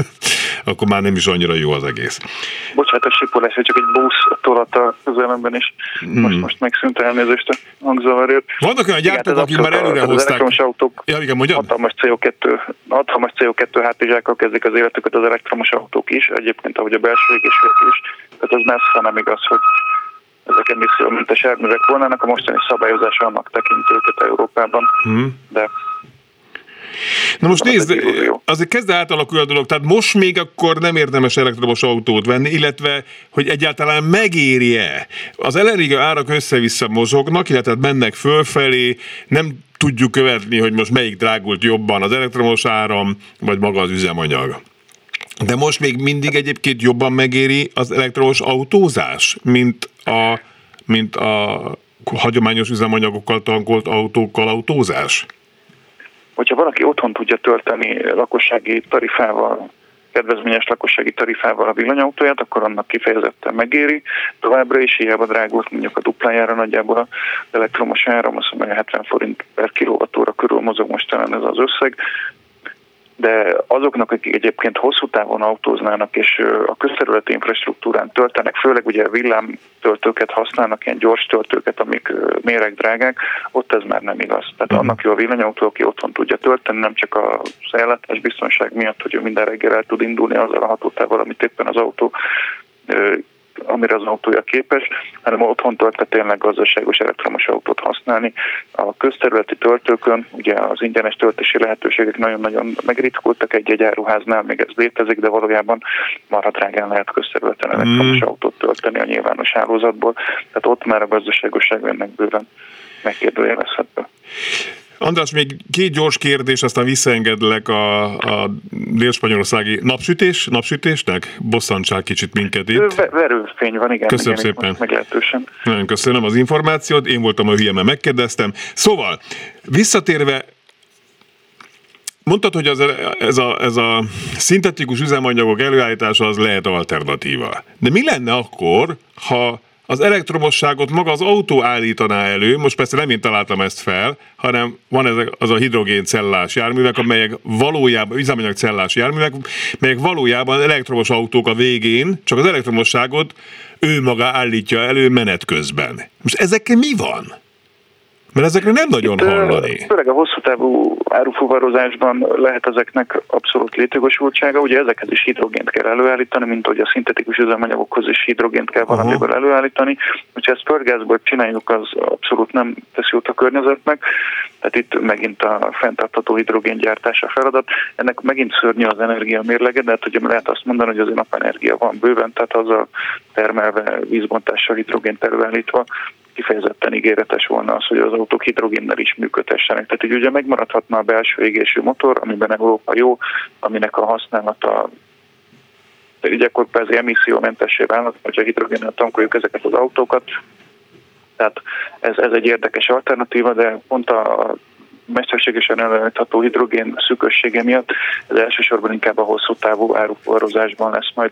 akkor már nem is annyira jó az egész. Bocsánat, a sipolás, hogy csak egy busz tolat a közelemben is. Hmm. Most, most megszűnt elnézést a hangzavarért. Vannak olyan gyártók, akik már előre hozták. Az elektromos autók ja, igen, hatalmas CO2, hatalmas CO2 hátizsákkal kezdik az életüket az elektromos autók is, egyébként ahogy a belső égések is. Tehát az messze nem igaz, hogy ezek emissziómentes járművek volnának, a mostani szabályozás annak tekint őket Európában, hmm. de Na most nézd, azért kezd átalakulni a dolog, tehát most még akkor nem érdemes elektromos autót venni, illetve, hogy egyáltalán megéri-e. Az energia árak össze-vissza mozognak, illetve mennek fölfelé, nem tudjuk követni, hogy most melyik drágult jobban, az elektromos áram, vagy maga az üzemanyag. De most még mindig egyébként jobban megéri az elektromos autózás, mint a, mint a hagyományos üzemanyagokkal tankolt autókkal autózás? Hogyha valaki otthon tudja tölteni lakossági tarifával, kedvezményes lakossági tarifával a villanyautóját, akkor annak kifejezetten megéri. Továbbra is hiába drágult mondjuk a duplájára nagyjából az elektromos áram, azt mondja 70 forint per kilovattóra körül mozog most talán ez az összeg, de azoknak, akik egyébként hosszú távon autóznának és a közterületi infrastruktúrán töltenek, főleg ugye villámtöltőket használnak, ilyen gyors töltőket, amik méregdrágák, ott ez már nem igaz. Tehát uh-huh. annak jó a villanyautó, aki otthon tudja tölteni, nem csak az ellátás biztonság miatt, hogy ő minden reggel el tud indulni azzal a hatótával, amit éppen az autó amire az autója képes, hanem otthon töltve tényleg gazdaságos elektromos autót használni. A közterületi töltőkön ugye az ingyenes töltési lehetőségek nagyon-nagyon megritkultak egy-egy áruháznál, még ez létezik, de valójában marha drágán lehet közterületen elektromos mm. autót tölteni a nyilvános hálózatból, tehát ott már a gazdaságosság ennek bőven megkérdőjelezhető. András, még két gyors kérdés, aztán visszaengedlek a, a délspanyolországi napsütés, napsütésnek. Bosszantsák kicsit minket itt. Verőfény van, igen. Köszönöm igen, szépen. Meglehetősen. Nagyon köszönöm az információt, én voltam a hülye, mert megkérdeztem. Szóval, visszatérve Mondtad, hogy az, ez, a, ez a szintetikus üzemanyagok előállítása az lehet alternatíva. De mi lenne akkor, ha az elektromosságot maga az autó állítaná elő, most persze nem én találtam ezt fel, hanem van ez az a hidrogéncellás járművek, amelyek valójában, üzemanyagcellás járművek, melyek valójában elektromos autók a végén, csak az elektromosságot ő maga állítja elő menet közben. Most ezekkel mi van? Mert ezekre nem nagyon Itt, hallani. Főleg a hosszú távú árufuvarozásban lehet ezeknek abszolút létjogosultsága. Ugye ezekhez is hidrogént kell előállítani, mint hogy a szintetikus üzemanyagokhoz is hidrogént kell valamiből uh-huh. előállítani. Hogyha ezt földgázból csináljuk, az abszolút nem tesz jót a környezetnek. Tehát itt megint a fenntartható hidrogéngyártás a feladat. Ennek megint szörnyű az energia mérlege, de hát ugye lehet azt mondani, hogy az napenergia van bőven, tehát az a termelve vízbontással hidrogént előállítva kifejezetten ígéretes volna az, hogy az autók hidrogénnel is működhessenek. Tehát így ugye megmaradhatna a belső égésű motor, amiben Európa jó, aminek a használata ugye akkor persze emissziómentessé válnak, hogyha hidrogénnel tankoljuk ezeket az autókat. Tehát ez, ez egy érdekes alternatíva, de pont a mesterségesen előállítható hidrogén szükössége miatt ez elsősorban inkább a hosszú távú áruforrozásban lesz majd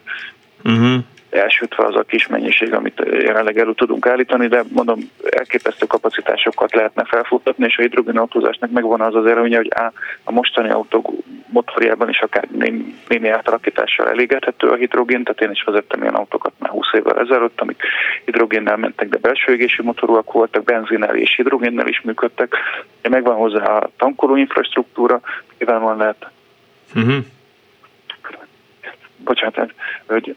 uh-huh elsütve az a kis mennyiség, amit jelenleg elő tudunk állítani, de mondom, elképesztő kapacitásokat lehetne felfuttatni, és a hidrogénautózásnak megvan az az előnye, hogy á, a mostani autók motorjában is akár némi, némi átalakítással elégethető a hidrogén, tehát én is vezettem ilyen autókat már 20 évvel ezelőtt, amik hidrogénnel mentek, de belső égési motorúak voltak, benzinnel és hidrogénnel is működtek. Megvan hozzá a tankoló infrastruktúra, van lehet uh-huh. bocsánat, hogy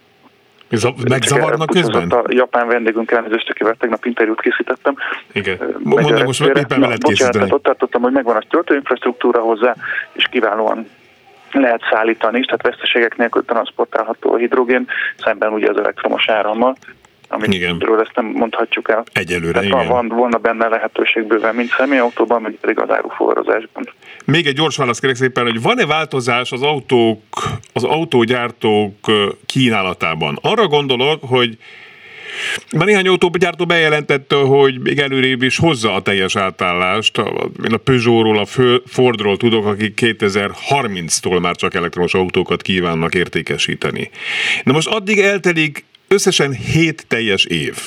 Megzavarnak közben? A japán vendégünk elnézést, akivel tegnap interjút készítettem. Igen. Mondom, most éppen veled készíteni. ott tartottam, hogy megvan a töltőinfrastruktúra hozzá, és kiválóan lehet szállítani is, tehát veszteségek nélkül transportálható a hidrogén, szemben ugye az elektromos árammal. Amiről ezt nem mondhatjuk el. Egyelőre, Tehát igen. Van, volna benne lehetőség bőven, mint személyautóban, vagy pedig az áruforrozásban. Még egy gyors válasz kérek szépen, hogy van-e változás az autók, az autógyártók kínálatában? Arra gondolok, hogy már néhány autógyártó bejelentette, hogy még előrébb is hozza a teljes átállást. Én a Peugeotról, a Fordról tudok, akik 2030-tól már csak elektromos autókat kívánnak értékesíteni. Na most addig eltelik összesen 7 teljes év.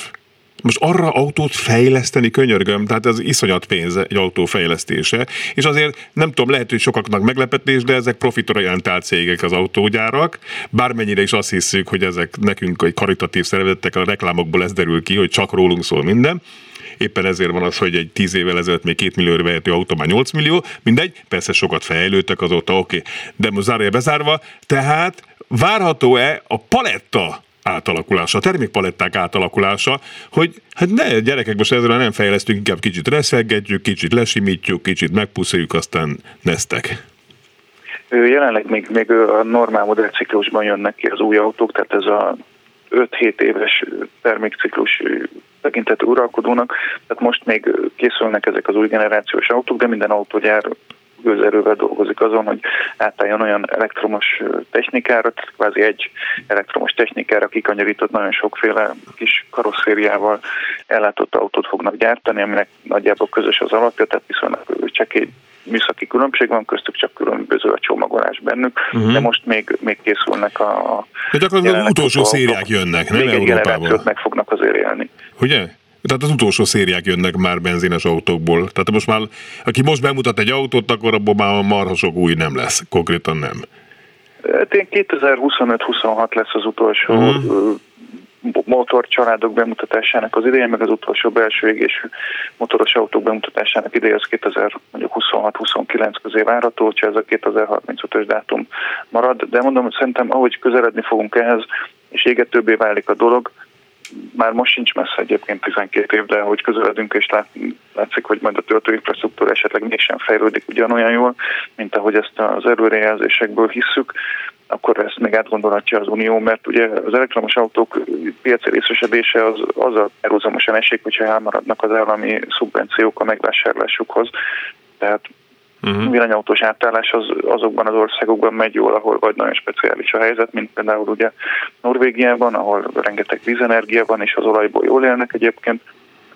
Most arra autót fejleszteni könyörgöm, tehát ez iszonyat pénz egy autó fejlesztése, és azért nem tudom, lehet, hogy sokaknak meglepetés, de ezek profitorientált cégek az autógyárak, bármennyire is azt hiszük, hogy ezek nekünk egy karitatív szervezetek, a reklámokból ez derül ki, hogy csak rólunk szól minden. Éppen ezért van az, hogy egy tíz évvel ezelőtt még két millió vehető autó már 8 millió, mindegy, persze sokat fejlődtek azóta, oké, okay. de most zárja bezárva, tehát várható-e a paletta átalakulása, a termékpaletták átalakulása, hogy hát ne, gyerekek, most ezzel nem fejlesztünk, inkább kicsit reszelgetjük, kicsit lesimítjuk, kicsit megpuszoljuk, aztán neztek. Jelenleg még, még a normál modellciklusban jönnek ki az új autók, tehát ez a 5-7 éves termékciklus tekintető uralkodónak, tehát most még készülnek ezek az új generációs autók, de minden autógyár gőzerővel dolgozik azon, hogy átálljon olyan elektromos technikára, tehát kvázi egy elektromos technikára kikanyarított nagyon sokféle kis karosszériával ellátott autót fognak gyártani, aminek nagyjából közös az alapja, tehát viszonylag csekély műszaki különbség van, köztük csak különböző a csomagolás bennük, uh-huh. de most még, még készülnek a... de gyakorlatilag az utolsó szériák jönnek, nem még Európából? meg fognak azért élni. Ugye? Tehát az utolsó szériák jönnek már benzines autókból. Tehát most már, aki most bemutat egy autót, akkor abból már marha sok új nem lesz. Konkrétan nem. Hát én 2025-26 lesz az utolsó uh-huh. motorcsaládok bemutatásának az ideje, meg az utolsó belső égésű motoros autók bemutatásának ideje az 2026-29 közé várható, hogyha ez a 2035-ös dátum marad. De mondom, szerintem ahogy közeledni fogunk ehhez, és égetőbbé válik a dolog, már most sincs messze egyébként 12 év, de hogy közeledünk és lát, látszik, hogy majd a töltőinfrastruktúra esetleg mégsem fejlődik ugyanolyan jól, mint ahogy ezt az előrejelzésekből hisszük, akkor ezt még átgondolhatja az Unió, mert ugye az elektromos autók piaci részesedése az, az a párhuzamosan esik, hogyha elmaradnak az állami szubvenciók a megvásárlásukhoz. Tehát Uh-huh. Villanyautós átállás az, azokban az országokban megy jól, ahol vagy nagyon speciális a helyzet, mint például ugye Norvégiában, ahol rengeteg vízenergia van, és az olajból jól élnek egyébként,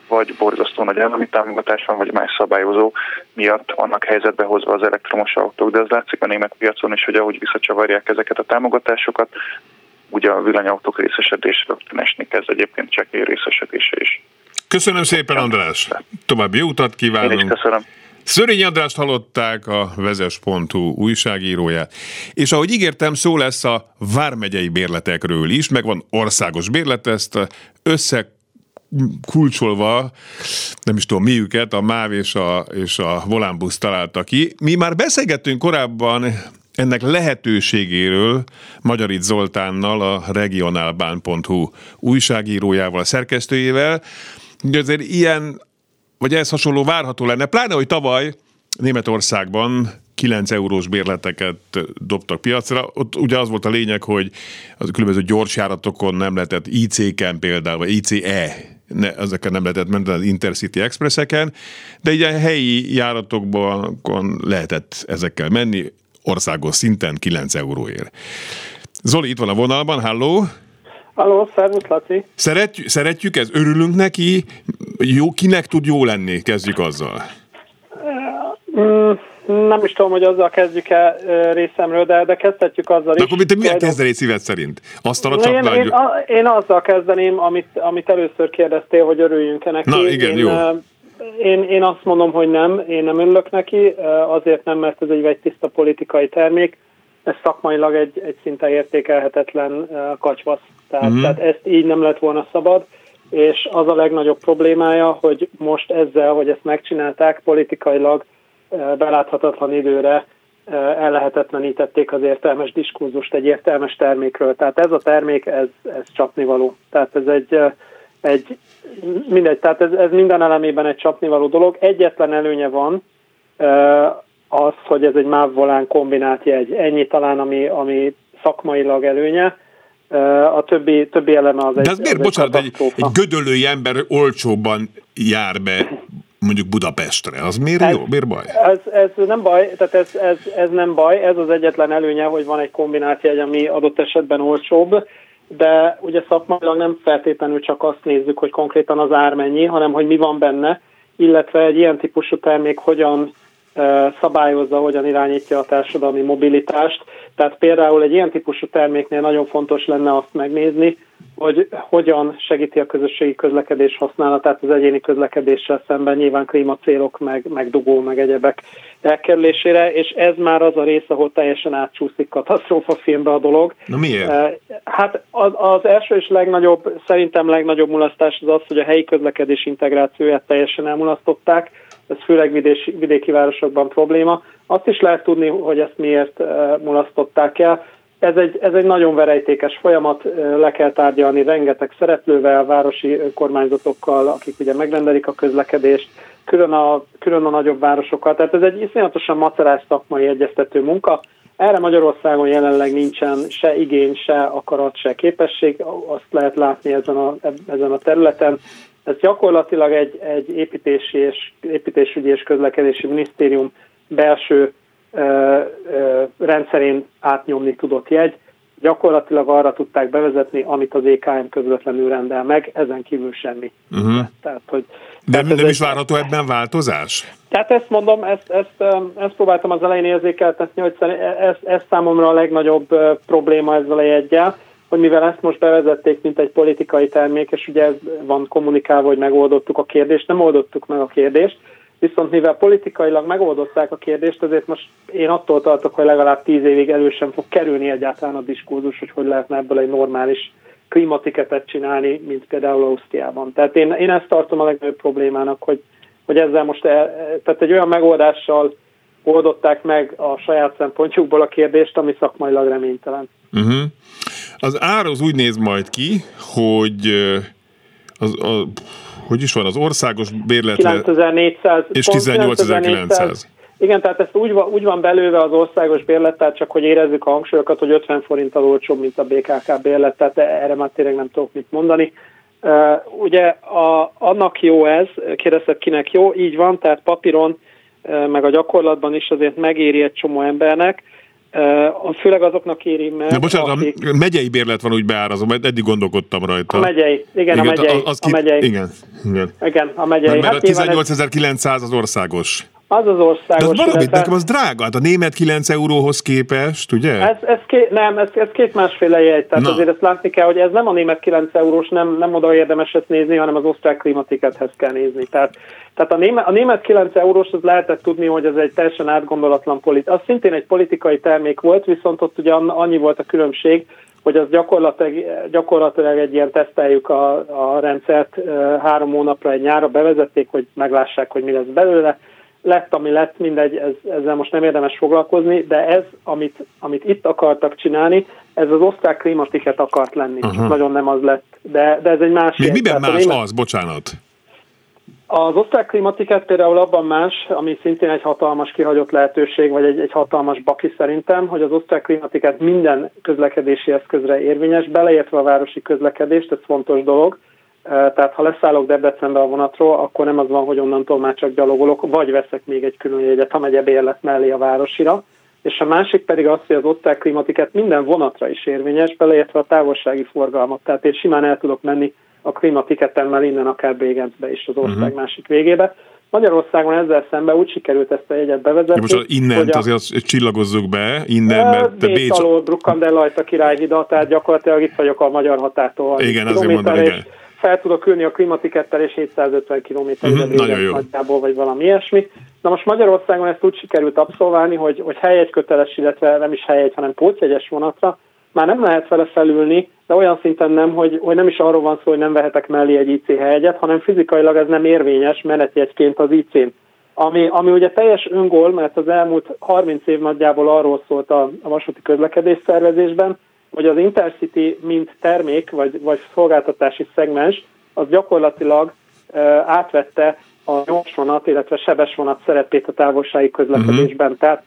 vagy borzasztó nagy állami támogatás van, vagy más szabályozó miatt vannak helyzetbe hozva az elektromos autók, de az látszik a német piacon is, hogy ahogy visszacsavarják ezeket a támogatásokat, ugye a villanyautók részesedés rögtön esni kezd egyébként csekély részesedése is. Köszönöm szépen, András! További jó utat kívánunk! Én is köszönöm! Szörényi Andrást hallották, a vezes.hu újságíróját. És ahogy ígértem, szó lesz a vármegyei bérletekről is, meg van országos bérlet, ezt össze kulcsolva, nem is tudom mi őket, a MÁV és a, és a Volánbusz találta ki. Mi már beszélgettünk korábban ennek lehetőségéről Magyarit Zoltánnal, a regionálbán.hu újságírójával, szerkesztőjével, hogy azért ilyen vagy ehhez hasonló várható lenne. Pláne, hogy tavaly Németországban 9 eurós bérleteket dobtak piacra. Ott ugye az volt a lényeg, hogy az különböző gyorsjáratokon nem lehetett IC-ken például, vagy ICE, ne, ezeken nem lehetett menni az Intercity Expresseken, de ugye helyi járatokban lehetett ezekkel menni, országos szinten 9 euróért. Zoli itt van a vonalban, halló! Halló, szervusz Laci! Szeretjük, szeretjük ez, örülünk neki, jó, kinek tud jó lenni, kezdjük azzal. Mm, nem is tudom, hogy azzal kezdjük-e részemről, de, de kezdhetjük azzal de is. akkor te milyen kezdenél szíved szerint? Azt a én, én, a, én azzal kezdeném, amit, amit először kérdeztél, hogy örüljünk-e neki. Na igen, én, jó. Én, én azt mondom, hogy nem, én nem örülök neki, azért nem, mert ez egy tiszta politikai termék, ez szakmailag egy, egy szinte értékelhetetlen kacsvasz. Tehát, mm. tehát ezt így nem lett volna szabad, és az a legnagyobb problémája, hogy most ezzel, hogy ezt megcsinálták, politikailag beláthatatlan időre ellehetetlenítették az értelmes diskurzust egy értelmes termékről. Tehát ez a termék, ez, ez csapnivaló. Tehát ez egy, egy mindegy, tehát ez, ez minden elemében egy csapnivaló dolog. Egyetlen előnye van, az, hogy ez egy MÁV volán kombinált jegy. Ennyi talán, ami, ami szakmailag előnye. A többi, többi eleme az De egy, az miért, az bocsánat, egy, egy gödöllői ember olcsóbban jár be mondjuk Budapestre? Az miért Ez- jó? Miért baj? Ez, ez nem baj, tehát ez, ez, ez nem baj, ez az egyetlen előnye, hogy van egy kombinált jegy, ami adott esetben olcsóbb, de ugye szakmailag nem feltétlenül csak azt nézzük, hogy konkrétan az ár mennyi, hanem hogy mi van benne, illetve egy ilyen típusú termék hogyan szabályozza, hogyan irányítja a társadalmi mobilitást. Tehát például egy ilyen típusú terméknél nagyon fontos lenne azt megnézni, hogy hogyan segíti a közösségi közlekedés használatát az egyéni közlekedéssel szemben, nyilván klímacélok, meg, meg dugó, meg egyebek elkerülésére, és ez már az a rész, ahol teljesen átcsúszik katasztrófa filmbe a dolog. Na miért? Hát az, az első és legnagyobb, szerintem legnagyobb mulasztás az az, hogy a helyi közlekedés integrációját teljesen elmulasztották. Ez főleg vidési, vidéki városokban probléma. Azt is lehet tudni, hogy ezt miért eh, mulasztották el. Ez egy, ez egy nagyon verejtékes folyamat, eh, le kell tárgyalni rengeteg szereplővel, városi önkormányzatokkal, akik ugye megrendelik a közlekedést, külön a, külön a nagyobb városokkal. Tehát ez egy iszonyatosan macerás szakmai egyeztető munka. Erre Magyarországon jelenleg nincsen se igény, se akarat, se képesség, azt lehet látni ezen a, ezen a területen. Ez gyakorlatilag egy, egy építési és, építésügyi és közlekedési minisztérium belső ö, ö, rendszerén átnyomni tudott jegy. Gyakorlatilag arra tudták bevezetni, amit az EKM közvetlenül rendel meg, ezen kívül semmi. Uh-huh. Tehát, hogy, De tehát nem egy- is várható ebben változás? tehát ezt mondom, ezt, ezt, ezt próbáltam az elején érzékeltetni, hogy ez, ez számomra a legnagyobb probléma ezzel a jeggyel, hogy mivel ezt most bevezették, mint egy politikai termék, és ugye ez van kommunikálva, hogy megoldottuk a kérdést, nem oldottuk meg a kérdést, viszont mivel politikailag megoldották a kérdést, ezért most én attól tartok, hogy legalább tíz évig elő sem fog kerülni egyáltalán a diskurzus, hogy hogy lehetne ebből egy normális klímatiketet csinálni, mint például Ausztriában. Tehát én, én ezt tartom a legnagyobb problémának, hogy, hogy ezzel most el, tehát egy olyan megoldással oldották meg a saját szempontjukból a kérdést, ami szakmailag reménytelen. Uh-huh. Az ár az úgy néz majd ki, hogy az, a, hogy is van, az országos bérletre 9400 és pont 18900. Igen, tehát ezt úgy van, úgy van belőve az országos bérlet, tehát csak hogy érezzük a hangsúlyokat, hogy 50 forinttal olcsóbb, mint a BKK bérlet, tehát erre már tényleg nem tudok mit mondani. Uh, ugye a, annak jó ez, kérdezted kinek jó, így van, tehát papíron, uh, meg a gyakorlatban is azért megéri egy csomó embernek, főleg azoknak éri meg, De bocsánat, akik, a megyei bérlet van úgy beárazom, mert eddig gondolkodtam rajta. a megyei, igen, igen a megyei, az a megyei, Igen, igen. igen, a megyei. Mert, mert a nyilván ez- 18900 az országos. Az az De országos, az valamit, illetve- nekem az drága. A német 9 euróhoz képest, ugye? Ez, ez két, nem, ez, ez két másféle jegy, tehát Na. azért ezt látni kell, hogy ez nem a német 9 eurós, nem, nem oda érdemes ezt nézni, hanem az osztrák klimatikethez kell nézni. Tehát, tehát a, német, a német 9 eurós, az lehetett tudni, hogy ez egy teljesen átgondolatlan politika. Az szintén egy politikai termék volt, viszont ott ugye an- annyi volt a különbség, hogy az gyakorlatilag, gyakorlatilag egy ilyen teszteljük a, a rendszert három hónapra egy nyára bevezették, hogy meglássák, hogy mi lesz belőle. Lett, ami lett, mindegy, ez, ezzel most nem érdemes foglalkozni, de ez, amit, amit itt akartak csinálni, ez az osztrák klímatiket akart lenni, csak nagyon nem az lett. De, de ez egy más Még miben Tehát más német- az, bocsánat? az osztrák klímatiket például abban más, ami szintén egy hatalmas kihagyott lehetőség, vagy egy, egy hatalmas baki szerintem, hogy az osztrák klímatiket minden közlekedési eszközre érvényes, beleértve a városi közlekedést, ez fontos dolog. Eh, Tehát ha leszállok Debrecenbe a vonatról, akkor nem az van, hogy onnantól már csak gyalogolok, vagy veszek még egy külön jegyet a megye bérlet mellé a városira. És a másik pedig az, hogy az osztrák klímatiket minden vonatra is érvényes, beleértve a távolsági forgalmat. Tehát én simán el tudok menni a klímatiketemmel innen akár Bregenzbe is az ország uh-huh. másik végébe. Magyarországon ezzel szemben úgy sikerült ezt a jegyet bevezetni. Ja, most innen a- azért azt csillagozzuk be, innen, mert Bécs Bécs... alól Bruckandellajt a királyhida, tehát gyakorlatilag itt vagyok a magyar határtól. 30 Igen, azért mondom, igen. Fel tudok ülni a klimatikettel, és 750 km nagyon jó. nagyjából, vagy valami ilyesmi. Na most Magyarországon ezt úgy sikerült abszolválni, hogy, hogy helyegy köteles, illetve nem is helyegy, hanem pótjegyes vonatra, már nem lehet vele felülni, de olyan szinten nem, hogy, hogy nem is arról van szó, hogy nem vehetek mellé egy IC helyegyet, hanem fizikailag ez nem érvényes menetjegyként az IC-n. Ami, ami ugye teljes öngól, mert az elmúlt 30 év nagyjából arról szólt a, a vasúti közlekedés szervezésben, hogy az Intercity mint termék vagy, vagy szolgáltatási szegmens, az gyakorlatilag uh, átvette a gyorsvonat, illetve sebesvonat szerepét a távolsági közlekedésben. Uh-huh. Tehát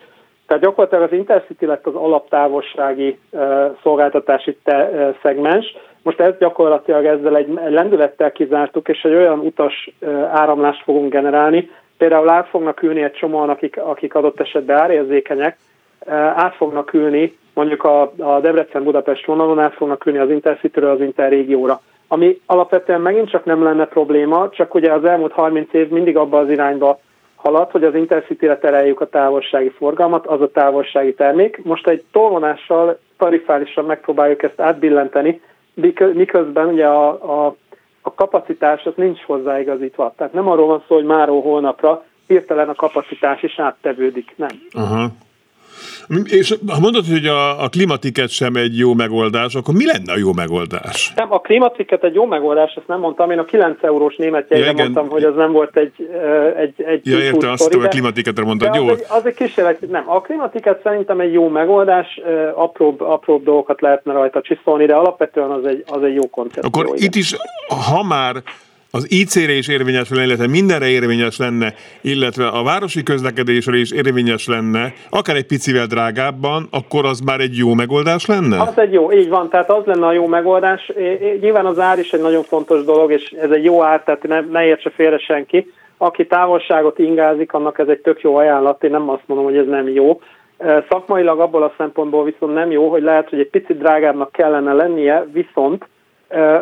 Tehát gyakorlatilag az Intercity lett az alaptávolsági szolgáltatási te, szegmens. Most ezt gyakorlatilag ezzel egy lendülettel kizártuk, és egy olyan utas áramlást fogunk generálni, például át fognak ülni egy csomóan, akik, akik adott esetben árérzékenyek, át fognak ülni mondjuk a, a Debrecen-Budapest vonalon át fognak ülni az Intercity-ről az Interrégióra. Ami alapvetően megint csak nem lenne probléma, csak ugye az elmúlt 30 év mindig abba az irányba halad, hogy az Intercity-re tereljük a távolsági forgalmat, az a távolsági termék. Most egy tolvonással, tarifálisan megpróbáljuk ezt átbillenteni, miközben ugye a, a, a kapacitás az nincs hozzáigazítva. Tehát nem arról van szó, hogy máról holnapra hirtelen a kapacitás is áttevődik, nem. Uh-huh. És ha mondod, hogy a, a klimatiket sem egy jó megoldás, akkor mi lenne a jó megoldás? Nem, a klimatiket egy jó megoldás, ezt nem mondtam. Én a 9 eurós németjeire ja, mondtam, hogy az nem volt egy egy, egy Ja, értem, azt hogy a klimatiketre mondtad, jó. Az egy, az egy kísérlet, nem. A klimatiket szerintem egy jó megoldás, apróbb, apróbb dolgokat lehetne rajta csiszolni, de alapvetően az egy, az egy jó koncepció. Akkor igen. itt is, ha már az IC-re is érvényes lenne, illetve mindenre érvényes lenne, illetve a városi közlekedésre is érvényes lenne, akár egy picivel drágábban, akkor az már egy jó megoldás lenne? Az egy jó, így van, tehát az lenne a jó megoldás. Nyilván az ár is egy nagyon fontos dolog, és ez egy jó ár, tehát ne, ne értse félre senki. Aki távolságot ingázik, annak ez egy tök jó ajánlat, én nem azt mondom, hogy ez nem jó. Szakmailag abból a szempontból viszont nem jó, hogy lehet, hogy egy picit drágábbnak kellene lennie, viszont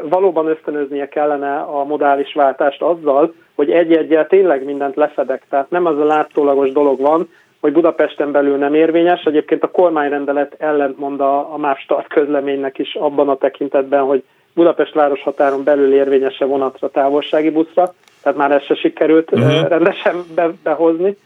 valóban ösztönöznie kellene a modális váltást azzal, hogy egy-egyel tényleg mindent lefedek. Tehát nem az a látszólagos dolog van, hogy Budapesten belül nem érvényes. Egyébként a kormányrendelet ellentmond a, a MÁV start közleménynek is abban a tekintetben, hogy Budapest városhatáron belül érvényese vonatra távolsági buszra, tehát már ezt se sikerült uh-huh. rendesen be, behozni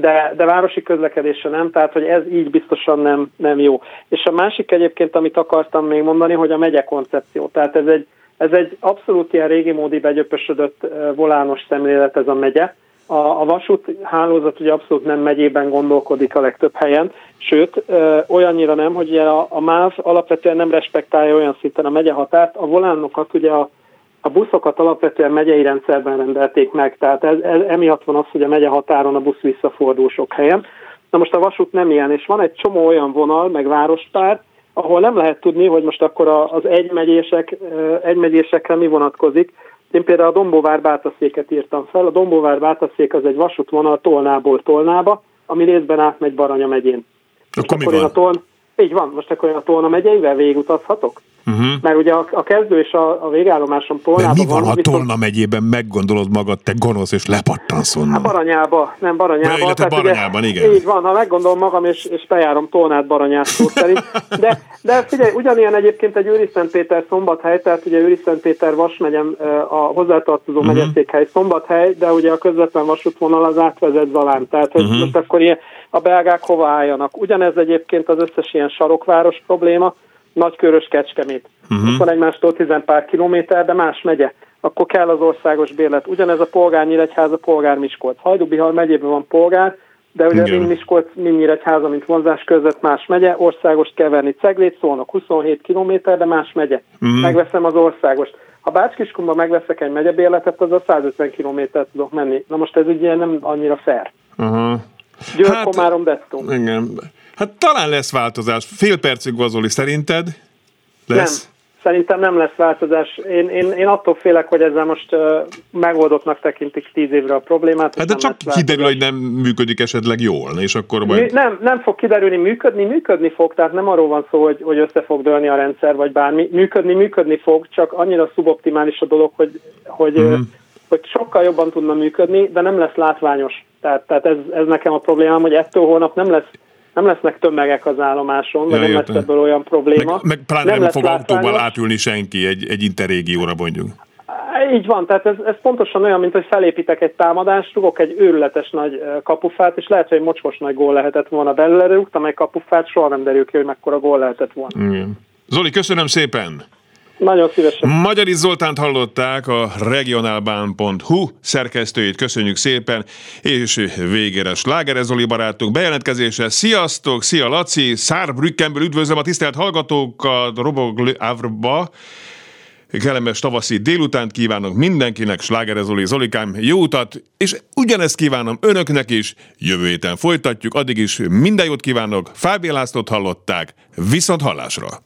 de, de városi közlekedésre nem, tehát hogy ez így biztosan nem, nem jó. És a másik egyébként, amit akartam még mondani, hogy a megye koncepció. Tehát ez egy, ez egy abszolút ilyen régi módi begyöpösödött volános szemlélet ez a megye. A, a vasút hálózat ugye abszolút nem megyében gondolkodik a legtöbb helyen, sőt, ö, olyannyira nem, hogy a, a MÁV alapvetően nem respektálja olyan szinten a megye határt, a volánokat ugye a a buszokat alapvetően megyei rendszerben rendelték meg, tehát ez, ez, emiatt van az, hogy a megye határon a busz visszafordul sok helyen. Na most a vasút nem ilyen, és van egy csomó olyan vonal, meg várospár, ahol nem lehet tudni, hogy most akkor az egymegyések, egymegyésekre mi vonatkozik. Én például a Dombóvár bátaszéket írtam fel. A Dombóvár bátaszék az egy vasútvonal Tolnából Tolnába, ami részben átmegy Baranya megyén. Akkor, akkor mi van? a Toln... Így van, most akkor én a Tolna megyeivel végigutazhatok? Uh-huh. Mert ugye a, a kezdő és a, a végállomáson Tolnában mi van, van ha viszont... Tolna megyében meggondolod magad, te gonosz, és lepattansz onnan? Hát Baranyába, nem Baranyába. Ja, tehát Baranyában, ugye, igen. Így van, ha meggondolom magam, és, és bejárom Tolnát Baranyát szó szerint. De, de figyelj, ugyanilyen egyébként egy Őri Péter szombathely, tehát ugye Őri Péter Vas megyem, a hozzátartozó uh-huh. megyeszékhely szombathely, de ugye a közvetlen vasútvonal az átvezet Zalán. Tehát hogy uh-huh. most akkor ilyen, a belgák hova álljanak. Ugyanez egyébként az összes ilyen sarokváros probléma, Nagykörös Kecskemét. Uh-huh. van egymástól tizen pár kilométer, de más megye. Akkor kell az országos bérlet. Ugyanez a polgár Nyíregyháza, polgár Miskolc. Hajdubihar megyében van polgár, de ugye mind Miskolc, Nyíregyháza, mint vonzás között más megye, országos keverni. Ceglét szólnak 27 km, de más megye. Uh-huh. Megveszem az országos. Ha Bácskiskumba megveszek egy megyebérletet, az a 150 km tudok menni. Na most ez ugye nem annyira fair. Uh-huh. Győr, hát, Komárom. Igen. Hát talán lesz változás. Fél percig gazoli, szerinted? Lesz? Nem. Szerintem nem lesz változás. Én, én, én attól félek, hogy ezzel most uh, megoldottnak tekintik tíz évre a problémát. Hát de csak kiderül, hogy nem működik esetleg jól, és akkor majd... Mű, nem, nem fog kiderülni, működni, működni fog, tehát nem arról van szó, hogy, hogy össze fog dőlni a rendszer, vagy bármi. Működni, működni fog, csak annyira szuboptimális a dolog, hogy, hogy, mm. hogy sokkal jobban tudna működni, de nem lesz látványos. Tehát, tehát ez, ez nekem a problémám, hogy ettől holnap nem lesz nem lesznek tömegek az állomáson, vagy ja, nem lesz ebből olyan probléma. Meg, meg pláne nem, nem fog autóval átülni senki egy, egy interrégióra mondjuk. Így van, tehát ez, ez pontosan olyan, mint hogy felépítek egy támadást, rugok egy őrületes nagy kapufát, és lehet, hogy egy mocskos nagy gól lehetett volna belőle, rúgtam egy kapufát, soha nem derül ki, hogy mekkora gól lehetett volna. Igen. Zoli, köszönöm szépen! Nagyon szívesen. Magyari Zoltánt hallották a regionálbán.hu szerkesztőjét. Köszönjük szépen, és végére Sláger Zoli barátunk bejelentkezése. Sziasztok, szia Laci, Szárbrükkenből üdvözlöm a tisztelt hallgatókat, Robog Avrba. Kellemes tavaszi délutánt kívánok mindenkinek, Sláger Zoli, Zolikám, jó utat, és ugyanezt kívánom önöknek is. Jövő héten folytatjuk, addig is minden jót kívánok, Fábi Lászlót hallották, viszont hallásra!